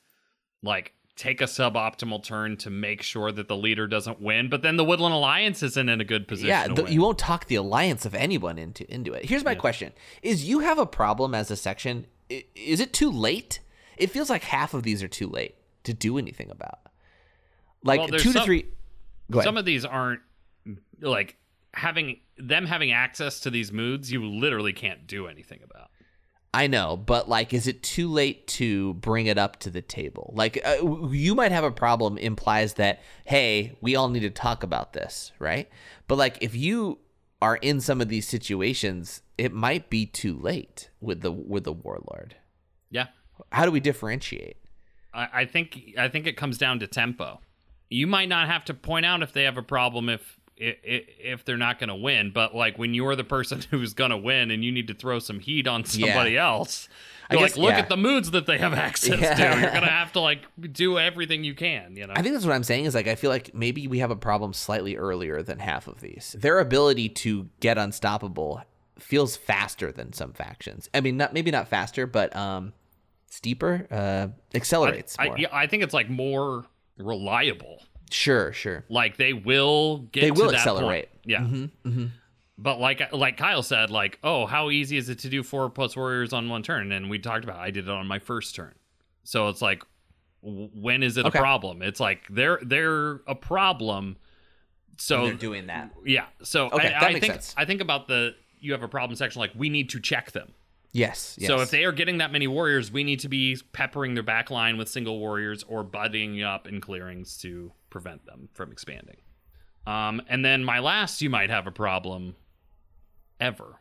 like take a suboptimal turn to make sure that the leader doesn't win? But then the Woodland Alliance isn't in a good position. yeah, the, you won't talk the alliance of anyone into into it. Here's my question: Is you have a problem as a section? Is it too late? It feels like half of these are too late to do anything about. Like Well, two to some- three. Some of these aren't like having them having access to these moods. You literally can't do anything about. I know, but like, is it too late to bring it up to the table? Like, uh, you might have a problem implies that, hey, we all need to talk about this, right? But like, if you are in some of these situations, it might be too late with the with the warlord. Yeah, How do we differentiate? I, I think I think it comes down to tempo. You might not have to point out if they have a problem if if they're not going to win, but like when you're the person who's going to win and you need to throw some heat on somebody else, you're guess- like look yeah. at the moods that they have access Yeah. to. You're going to have to like do everything you can. You know. I think that's what I'm saying is like I feel like maybe we have a problem slightly earlier than half of these. Their ability to get unstoppable feels faster than some factions. I mean, not maybe not faster, but um, steeper, uh, accelerates I, more. yeah, I think it's like more reliable. Sure, sure. Like they will get. They to will that accelerate. Point. Yeah. Mm-hmm, mm-hmm. but like like Kyle said, like, oh, how easy is it to do four plus warriors on one turn? And we talked about I did it on my first turn. So it's like, when is it Okay. a problem? It's like they're they're a problem. So they're doing that. yeah. So Okay, I, that I makes think sense. I think about the you have a problem section like we need to check them. Yes. yes. So if they are getting that many warriors, we need to be peppering their back line with single warriors or buddying up in clearings to prevent them from expanding. Um, and then my last, you might have a problem ever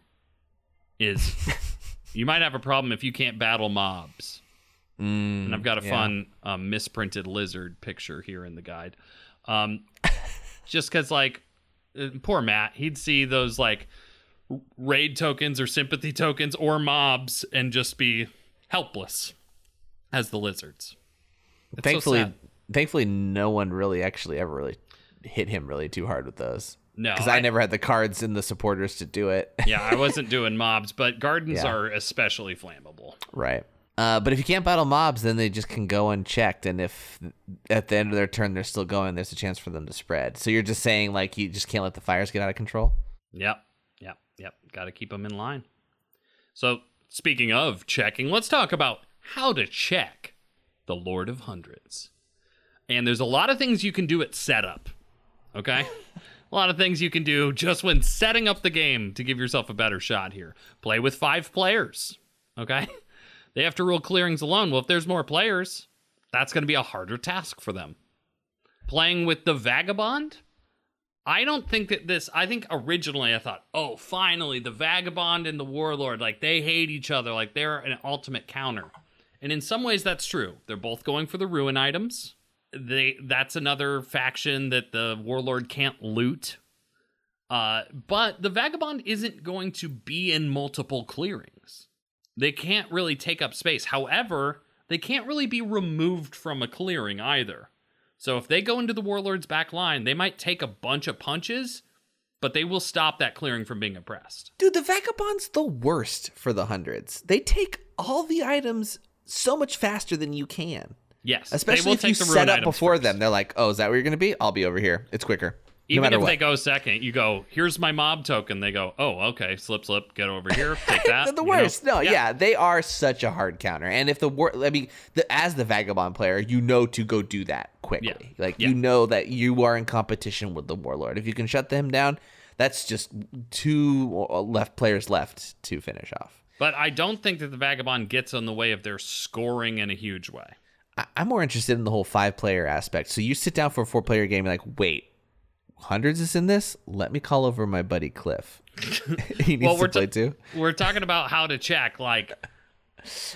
is you might have a problem if you can't battle mobs. Mm, And I've got a yeah. fun um, misprinted lizard picture here in the guide. Um, just because, like, uh, poor Matt, he'd see those, like, raid tokens or sympathy tokens or mobs and just be helpless as the lizards. It's thankfully, sad. Thankfully, no one really actually ever really hit him really too hard with those. No, because I, never had the cards and the supporters to do it. yeah, I wasn't doing mobs, but gardens Yeah. are especially flammable. right. Uh, but if you can't battle mobs, then they just can go unchecked, and if at the end of their turn they're still going, there's a chance for them to spread. So you're just saying like you just can't let the fires get out of control. Yep, yep, yep. Got to keep them in line. So, speaking of checking, let's talk about how to check the Lord of Hundreds. And there's a lot of things you can do at setup. Okay? a lot of things you can do just when setting up the game to give yourself a better shot here. Play with five players. Okay? They have to rule clearings alone. Well, if there's more players, that's going to be a harder task for them. Playing with the Vagabond, I don't think that this. I think originally I thought, oh, finally the vagabond and the warlord, like they hate each other, like they're an ultimate counter. And in some ways, that's true. They're both going for the ruin items. They that's another faction that the warlord can't loot. Uh, but the vagabond isn't going to be in multiple clearings. They can't really take up space. However, they can't really be removed from a clearing either. So if they go into the warlord's back line, they might take a bunch of punches, but they will stop that clearing from being oppressed. Dude, the vagabond's the worst for the hundreds. They take all the items so much faster than you can. Yes, Especially if you set up before first. them. They're like, "Oh, is that where you're going to be? I'll be over here. It's quicker." Even no if what. they go second, you go, here's my mob token. They go, oh, okay, slip, slip, get over here, take that. They're the you know? worst. No, yeah. they are such a hard counter. And if the war, I mean, the, as the vagabond player, you know to go do that quickly. Yeah. Like Yeah. you know that you are in competition with the warlord. If you can shut them down, that's just two uh, left players left to finish off. But I don't think that the vagabond gets in the way of their scoring in a huge way. I'm more interested in the whole five player aspect. So you sit down for a four player game, like, wait, hundreds is in this? Let me call over my buddy Cliff. he needs Well, to play ta- too. We're talking about how to check. Like,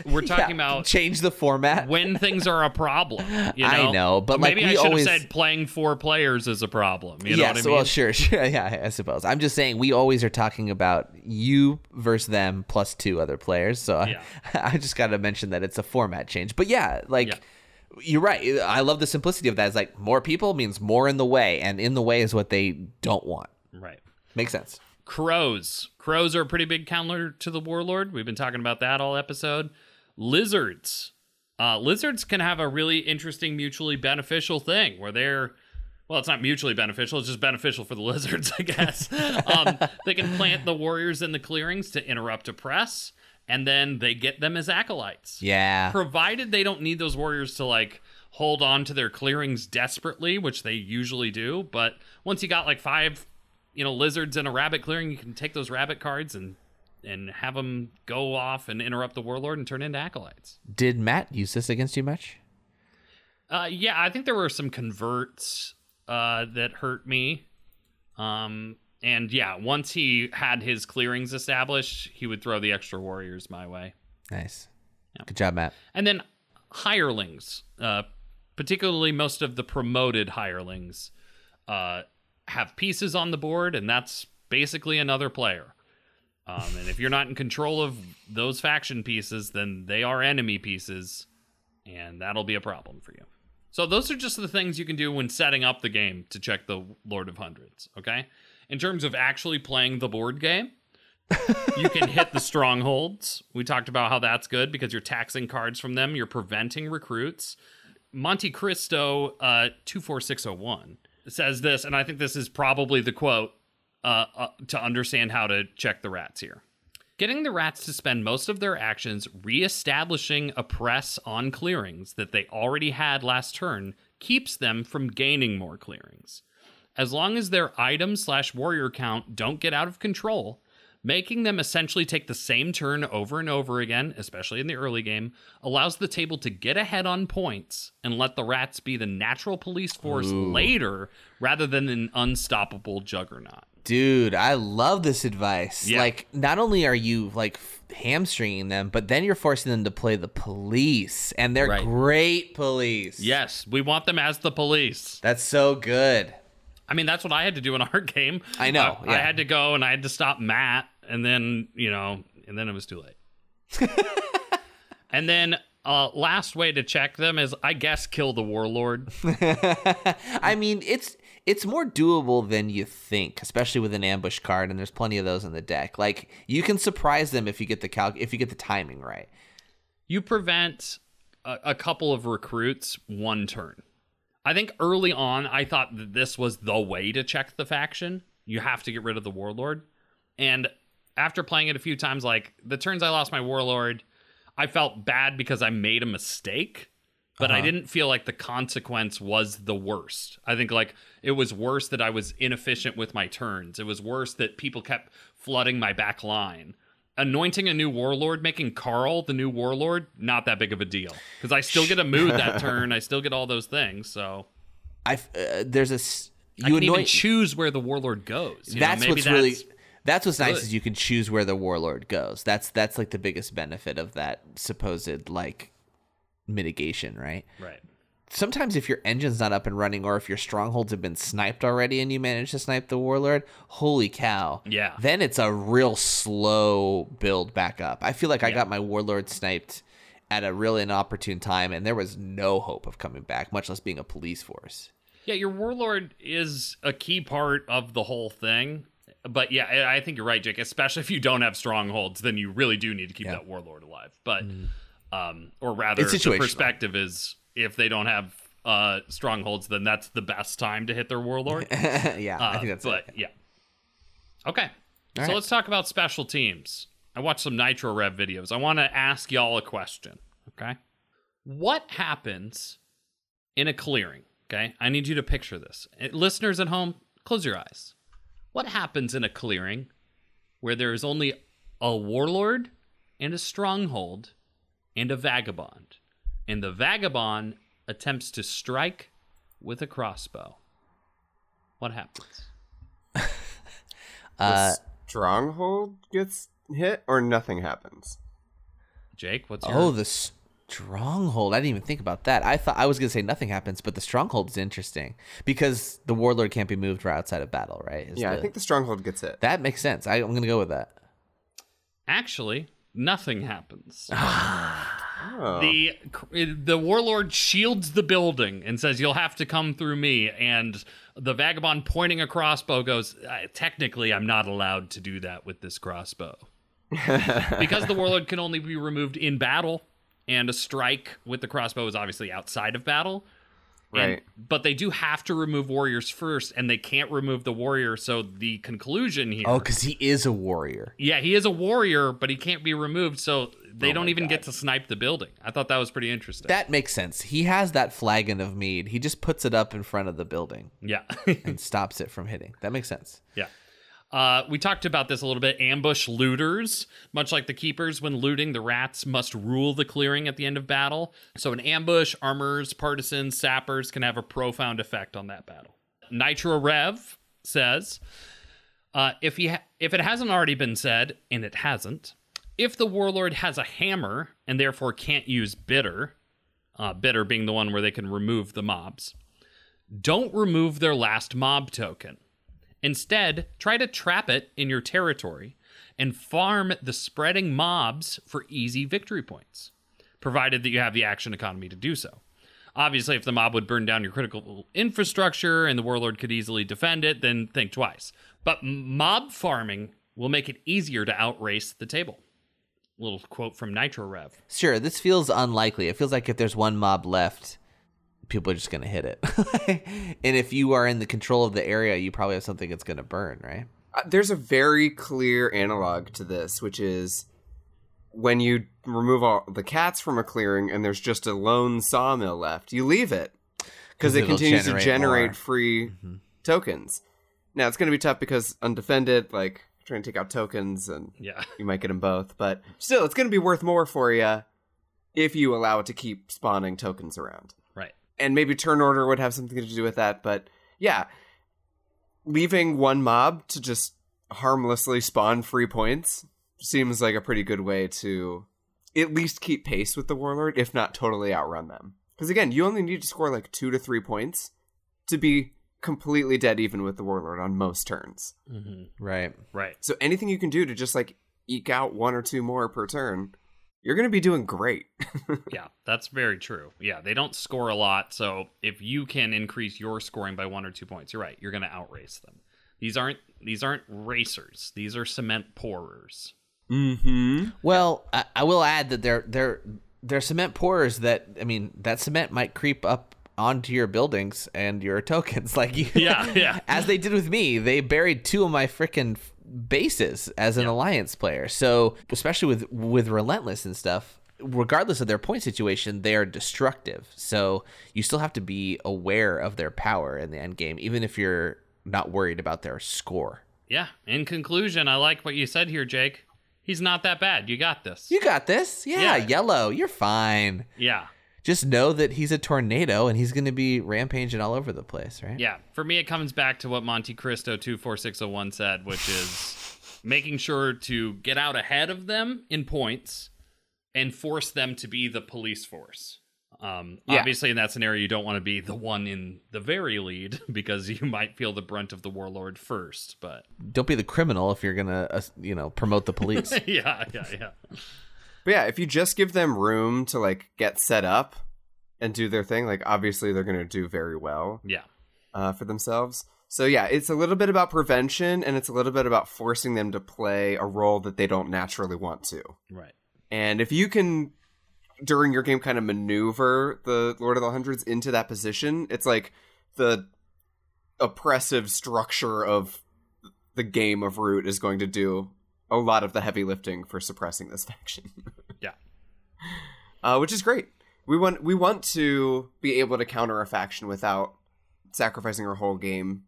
we're talking Yeah, about change the format. when things are a problem. You know? I know, but, like, maybe we I should always- have said playing four players is a problem. You know what I mean? well, sure, sure. Yeah, I suppose. I'm just saying we always are talking about you versus them plus two other players. So I- I, just got to mention that it's a format change. But yeah, like Yeah. you're right. I love the simplicity of that. It's like more people means more in the way, and in the way is what they don't want. right. Makes sense. Crows. Crows are a pretty big counter to the warlord. We've been talking about that all episode. Lizards. Uh, lizards can have a really interesting, mutually beneficial thing where they're, well, it's not mutually beneficial. It's just beneficial for the lizards, I guess. um, they can plant the warriors in the clearings to interrupt a press, and then they get them as acolytes. Yeah. provided they don't need those warriors to like hold on to their clearings desperately which they usually do but once you got like five you know lizards in a rabbit clearing you can take those rabbit cards and and have them go off and interrupt the warlord and turn into acolytes Did Matt use this against you much? uh yeah i think there were some converts uh that hurt me um and yeah once he had his clearings established he would throw the extra warriors my way Nice. Good job, Matt. And then hirelings, uh, particularly most of the promoted hirelings, uh, have pieces on the board, and that's basically another player. Um, and if you're not in control of those faction pieces, then they are enemy pieces, and that'll be a problem for you. So those are just the things you can do when setting up the game to check the Lord of Hundreds. Okay, in terms of actually playing the board game, you can hit the strongholds. We talked about how that's good because you're taxing cards from them. You're preventing recruits. Monte Cristo uh, 24601 says this, and I think this is probably the quote uh, uh, to understand how to check the rats here. Getting the rats to spend most of their actions reestablishing a press on clearings that they already had last turn keeps them from gaining more clearings. As long as their item slash warrior count don't get out of control, making them essentially take the same turn over and over again, especially in the early game, allows the table to get ahead on points and let the rats be the natural police force later rather than an unstoppable juggernaut. Dude, I love this advice. Yeah. Like, not only are you like hamstringing them, but then you're forcing them to play the police, and they're Right. great police. Yes, we want them as the police. that's so good. I mean, that's what I had to do in our game. I know, I, I had to go and I had to stop Matt, and then you know, and then it was too late. and then uh, last way to check them is, I guess, kill the warlord. I mean, it's it's more doable than you think, especially with an ambush card, and there's plenty of those in the deck. Like, you can surprise them if you get the cal- if you get the timing right. you prevent a, a couple of recruits one turn. I think early on, I thought that this was the way to check the faction. You have to get rid of the warlord. And after playing it a few times, like the turns I lost my warlord, I felt bad because I made a mistake, but I uh-huh. didn't feel like the consequence was the worst. I think like it was worse that I was inefficient with my turns. It was worse that people kept flooding my back line anointing a new warlord, making Carl the new warlord, not that big of a deal because I still get a mood that turn. I still get all those things. So I uh, there's a you anoint. choose where the warlord goes. You know, that's maybe what's really that's- that's what's nice is you can choose where the warlord goes. That's that's like the biggest benefit of that supposed like mitigation, right? right. Sometimes if your engine's not up and running or if your strongholds have been sniped already and you manage to snipe the warlord holy cow Yeah. then it's a real slow build back up i feel like i got my warlord sniped at a really inopportune time and there was no hope of coming back much less being a police force Yeah, your warlord is a key part of the whole thing. But yeah, I think you're right, Jake. Especially if you don't have strongholds, then you really do need to keep Yeah. that warlord alive. But, um, or rather, the perspective is if they don't have uh strongholds, then that's the best time to hit their warlord. yeah i Uh, think that's but it yeah. Okay. so right. let's talk about special teams. I watched some Nitro Rev videos. I want to ask y'all a question. Okay. What happens in a clearing? Okay. I need you to picture this. Uh, Listeners at home, close your eyes. What happens in a clearing where there is only a warlord and a stronghold and a vagabond? And the vagabond attempts to strike with a crossbow. What happens? uh, Stronghold gets hit or nothing happens. Jake, what's your oh the stronghold i didn't even think about that i thought i was gonna say nothing happens but the stronghold is interesting because the warlord can't be moved right outside of battle right Is Yeah, I think the stronghold gets hit. that makes sense I, i'm gonna go with that Actually, nothing happens. Oh. the the warlord shields the building and says you'll have to come through me and the vagabond pointing a crossbow goes "Uh, technically I'm not allowed to do that with this crossbow. because the warlord can only be removed in battle and a strike with the crossbow is obviously outside of battle. And- Right. but they do have to remove warriors first and they can't remove the warrior so the conclusion here Oh, because he is a warrior. Yeah, he is a warrior, but he can't be removed, so they Oh don't my even get to snipe the building. I thought that was pretty interesting. That makes sense. He has that flagon of mead. He just puts it up in front of the building yeah, and stops it from hitting. That makes sense. yeah. Uh, we talked about this a little bit. Ambush looters, much like the keepers, when looting, the rats must rule the clearing at the end of battle. So, an ambush, armors, partisans, sappers can have a profound effect on that battle. Nitro Rev says, uh, if he ha- if it hasn't already been said, and it hasn't, if the warlord has a hammer and therefore can't use bitter, uh, bitter being the one where they can remove the mobs, don't remove their last mob token. Instead, try to trap it in your territory and farm the spreading mobs for easy victory points, provided that you have the action economy to do so. Obviously, if the mob would burn down your critical infrastructure and the warlord could easily defend it, then think twice. But mob farming will make it easier to outrace the table. Little quote from Nitro Rev. Sure, this feels unlikely. It feels like if there's one mob left, people are just going to hit it. and if you are in the control of the area, you probably have something that's going to burn, right? Uh, there's a very clear analog to this, which is when you remove all the cats from a clearing and there's just a lone sawmill left, you leave it because it it'll continues to generate generate more. free Mhm. tokens. Now it's going to be tough because undefended, like trying to take out tokens, and Yeah. you might get them both. But still, it's going to be worth more for you if you allow it to keep spawning tokens around. Right. And maybe turn order would have something to do with that. But yeah, leaving one mob to just harmlessly spawn free points seems like a pretty good way to at least keep pace with the warlord, if not totally outrun them. Because again, you only need to score like two to three points to be completely dead even with the warlord on most turns. hmm Right. Right. So anything you can do to just like eke out one or two more per turn, you're going to be doing great. Yeah, that's very true. Yeah, they don't score a lot, so if you can increase your scoring by one or two points, you're right. You're going to outrace them. These aren't these aren't racers. These are cement pourers. mm-hmm. Well, I, I will add that they're they're they're cement pourers that I mean that cement might creep up onto your buildings and your tokens like you Yeah, yeah. as they did with me they buried two of my freaking bases as an alliance player so especially with with relentless and stuff regardless of their point situation they are destructive so you still have to be aware of their power in the end game even if you're not worried about their score Yeah. In conclusion, I like what you said here, Jake. He's not that bad. You got this. you got this yeah, Yeah. yellow you're fine yeah. Just know that he's a tornado and he's going to be rampaging all over the place, right? Yeah. For me, it comes back to what Monte Cristo 24601 said, which is making sure to get out ahead of them in points and force them to be the police force. Um, Yeah. Obviously, in that scenario, you don't want to be the one in the very lead because you might feel the brunt of the warlord first. But Don't be the criminal if you're going to, uh, you know, promote the police. yeah, yeah, yeah. But yeah, if you just give them room to like get set up and do their thing, like obviously they're going to do very well Yeah. uh, for themselves. So yeah, it's a little bit about prevention and it's a little bit about forcing them to play a role that they don't naturally want to. Right. And if you can during your game kind of maneuver the Lord of the Hundreds into that position, it's like the oppressive structure of the game of Root is going to do a lot of the heavy lifting for suppressing this faction. Yeah. Uh, which is great. We want we want to be able to counter a faction without sacrificing our whole game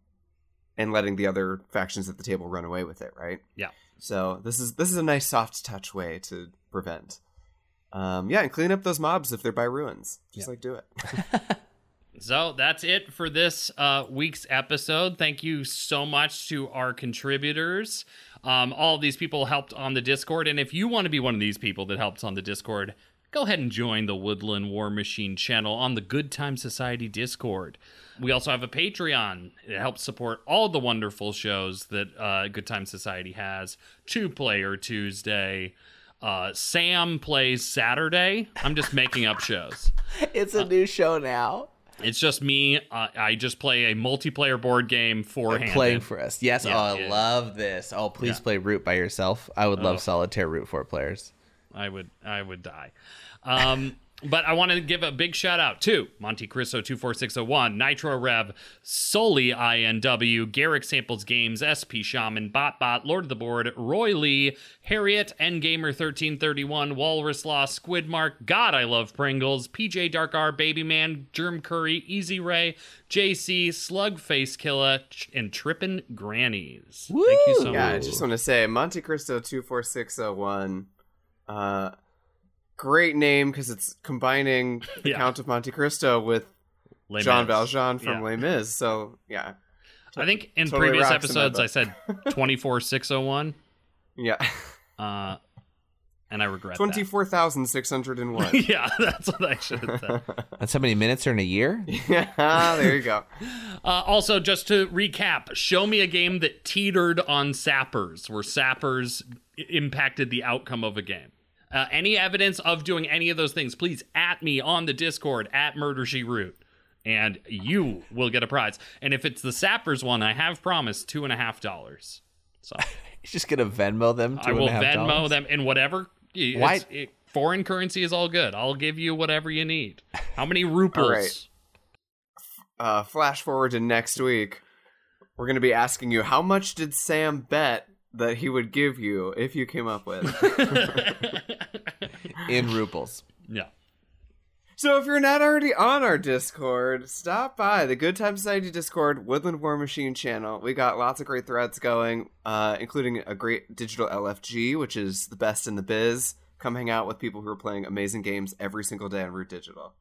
and letting the other factions at the table run away with it, right? Yeah. So this is this is a nice soft touch way to prevent. Um, yeah, and clean up those mobs if they're by ruins. Just Yeah. like do it. So that's it for this uh, week's episode. Thank you so much to our contributors. Um, all these people helped on the Discord. And if you want to be one of these people that helped on the Discord, go ahead and join the Woodland War Machine channel on the Good Time Society Discord. We also have a Patreon. It helps support all the wonderful shows that uh, Good Time Society has. Two Player Tuesday. Uh, Sam plays Saturday. I'm just making up shows. it's a new show now. It's just me. Uh, I just play a multiplayer board game for Playing for us. Yes. Yeah, oh, I yeah. love this. Oh, please Yeah. play Root by yourself. I would love Oh. solitaire Root 4 players. I would I would die. Um, but I want to give a big shout out to Monte Cristo 24601, Nitro Rev, Solely INW, Garrick Samples Games, SP Shaman, BotBot, Lord of the Board, Roy Lee, Harriet, Endgamer 1331, Walrus Law, Squidmark, God I Love Pringles, PJ Dark R, Babyman, Germ Curry, Easy Ray, JC, Slugface Killer, and Trippin' Grannies. Thank you so Woo! Yeah, I just want to say Monte Cristo two four six zero one. Uh, great name because it's combining the Yeah. Count of Monte Cristo with Les Jean Mis. Valjean from Yeah. Les Mis. So yeah, I think in Totally previous rocks in episodes I book. said 24601 yeah, uh and I regret twenty four thousand six hundred and one. that. yeah, that's what I should have said. That's how many minutes are in a year? yeah, there you go. Uh, also, just to recap, show me a game that teetered on sappers, where sappers i- impacted the outcome of a game. Uh, any evidence of doing any of those things, please at me on the Discord at Murder She Root, and you will get a prize. And if it's the sappers one, I have promised two and a half dollars. So You're just going to Venmo them? I will two and a half Venmo dollars? them in whatever. Why- it- foreign currency is all good. I'll give you whatever you need. How many ruples? All right. Uh, flash forward to next week. we're going to be asking you how much did Sam bet that he would give you if you came up with. in ruples. yeah. so if you're not already on our Discord, stop by the Good Time Society Discord Woodland War Machine channel. We got lots of great threads going, uh, including a great digital LFG, which is the best in the biz. Come hang out with people who are playing amazing games every single day on Root Digital.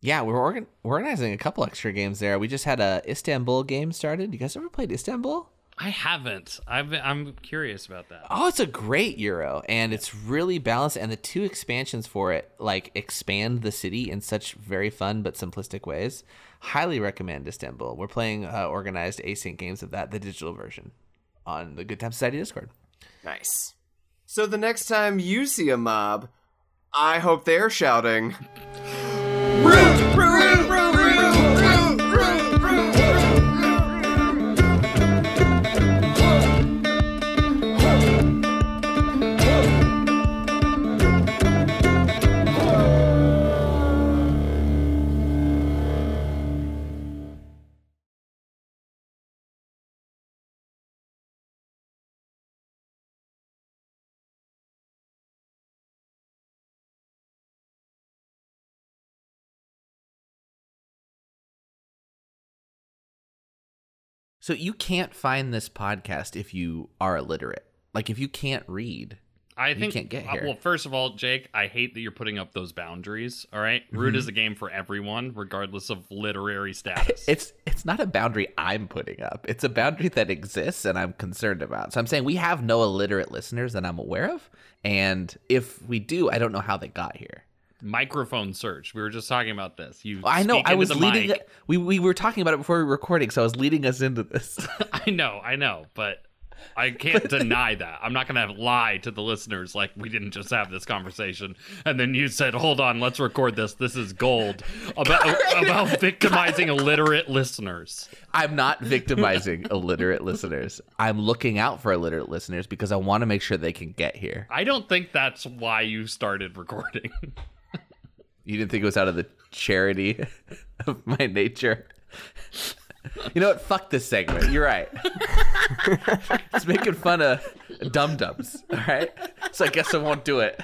Yeah, we're organ- we're organizing a couple extra games there. We just had a Istanbul game started. You guys ever played Istanbul? I haven't. I've, I'm curious about that. Oh, it's a great Euro, and it's really balanced. And the two expansions for it like expand the city in such very fun but simplistic ways. Highly recommend Istanbul. We're playing uh, organized async games of that, the digital version, on the Good Time Society Discord. Nice. So the next time you see a mob, I hope they're shouting. So you can't find this podcast if you are illiterate. Like if you can't read. I You think. can't get here. well, first of all, Jake, I hate that you're putting up those boundaries. All right? Mm-hmm. Root is a game for everyone, regardless of literary status. It's it's not a boundary I'm putting up. It's a boundary that exists and I'm concerned about. So I'm saying we have no illiterate listeners that I'm aware of, and if we do, I don't know how they got here. Microphone search. We were just talking about this. You. I know I was leading. mic. We we were talking about it before we were recording, so I was leading us into this. I know, I know, but I can't deny that. I'm not going to lie to the listeners like we didn't just have this conversation. And then you said, hold on, let's record this. This is gold about, about victimizing illiterate listeners. I'm not victimizing illiterate listeners. I'm looking out for illiterate listeners because I want to make sure they can get here. I don't think that's why you started recording. You didn't think it was out of the charity of my nature. You know what? Fuck this segment. You're right. It's making fun of dum dums. All right. So I guess I won't do it.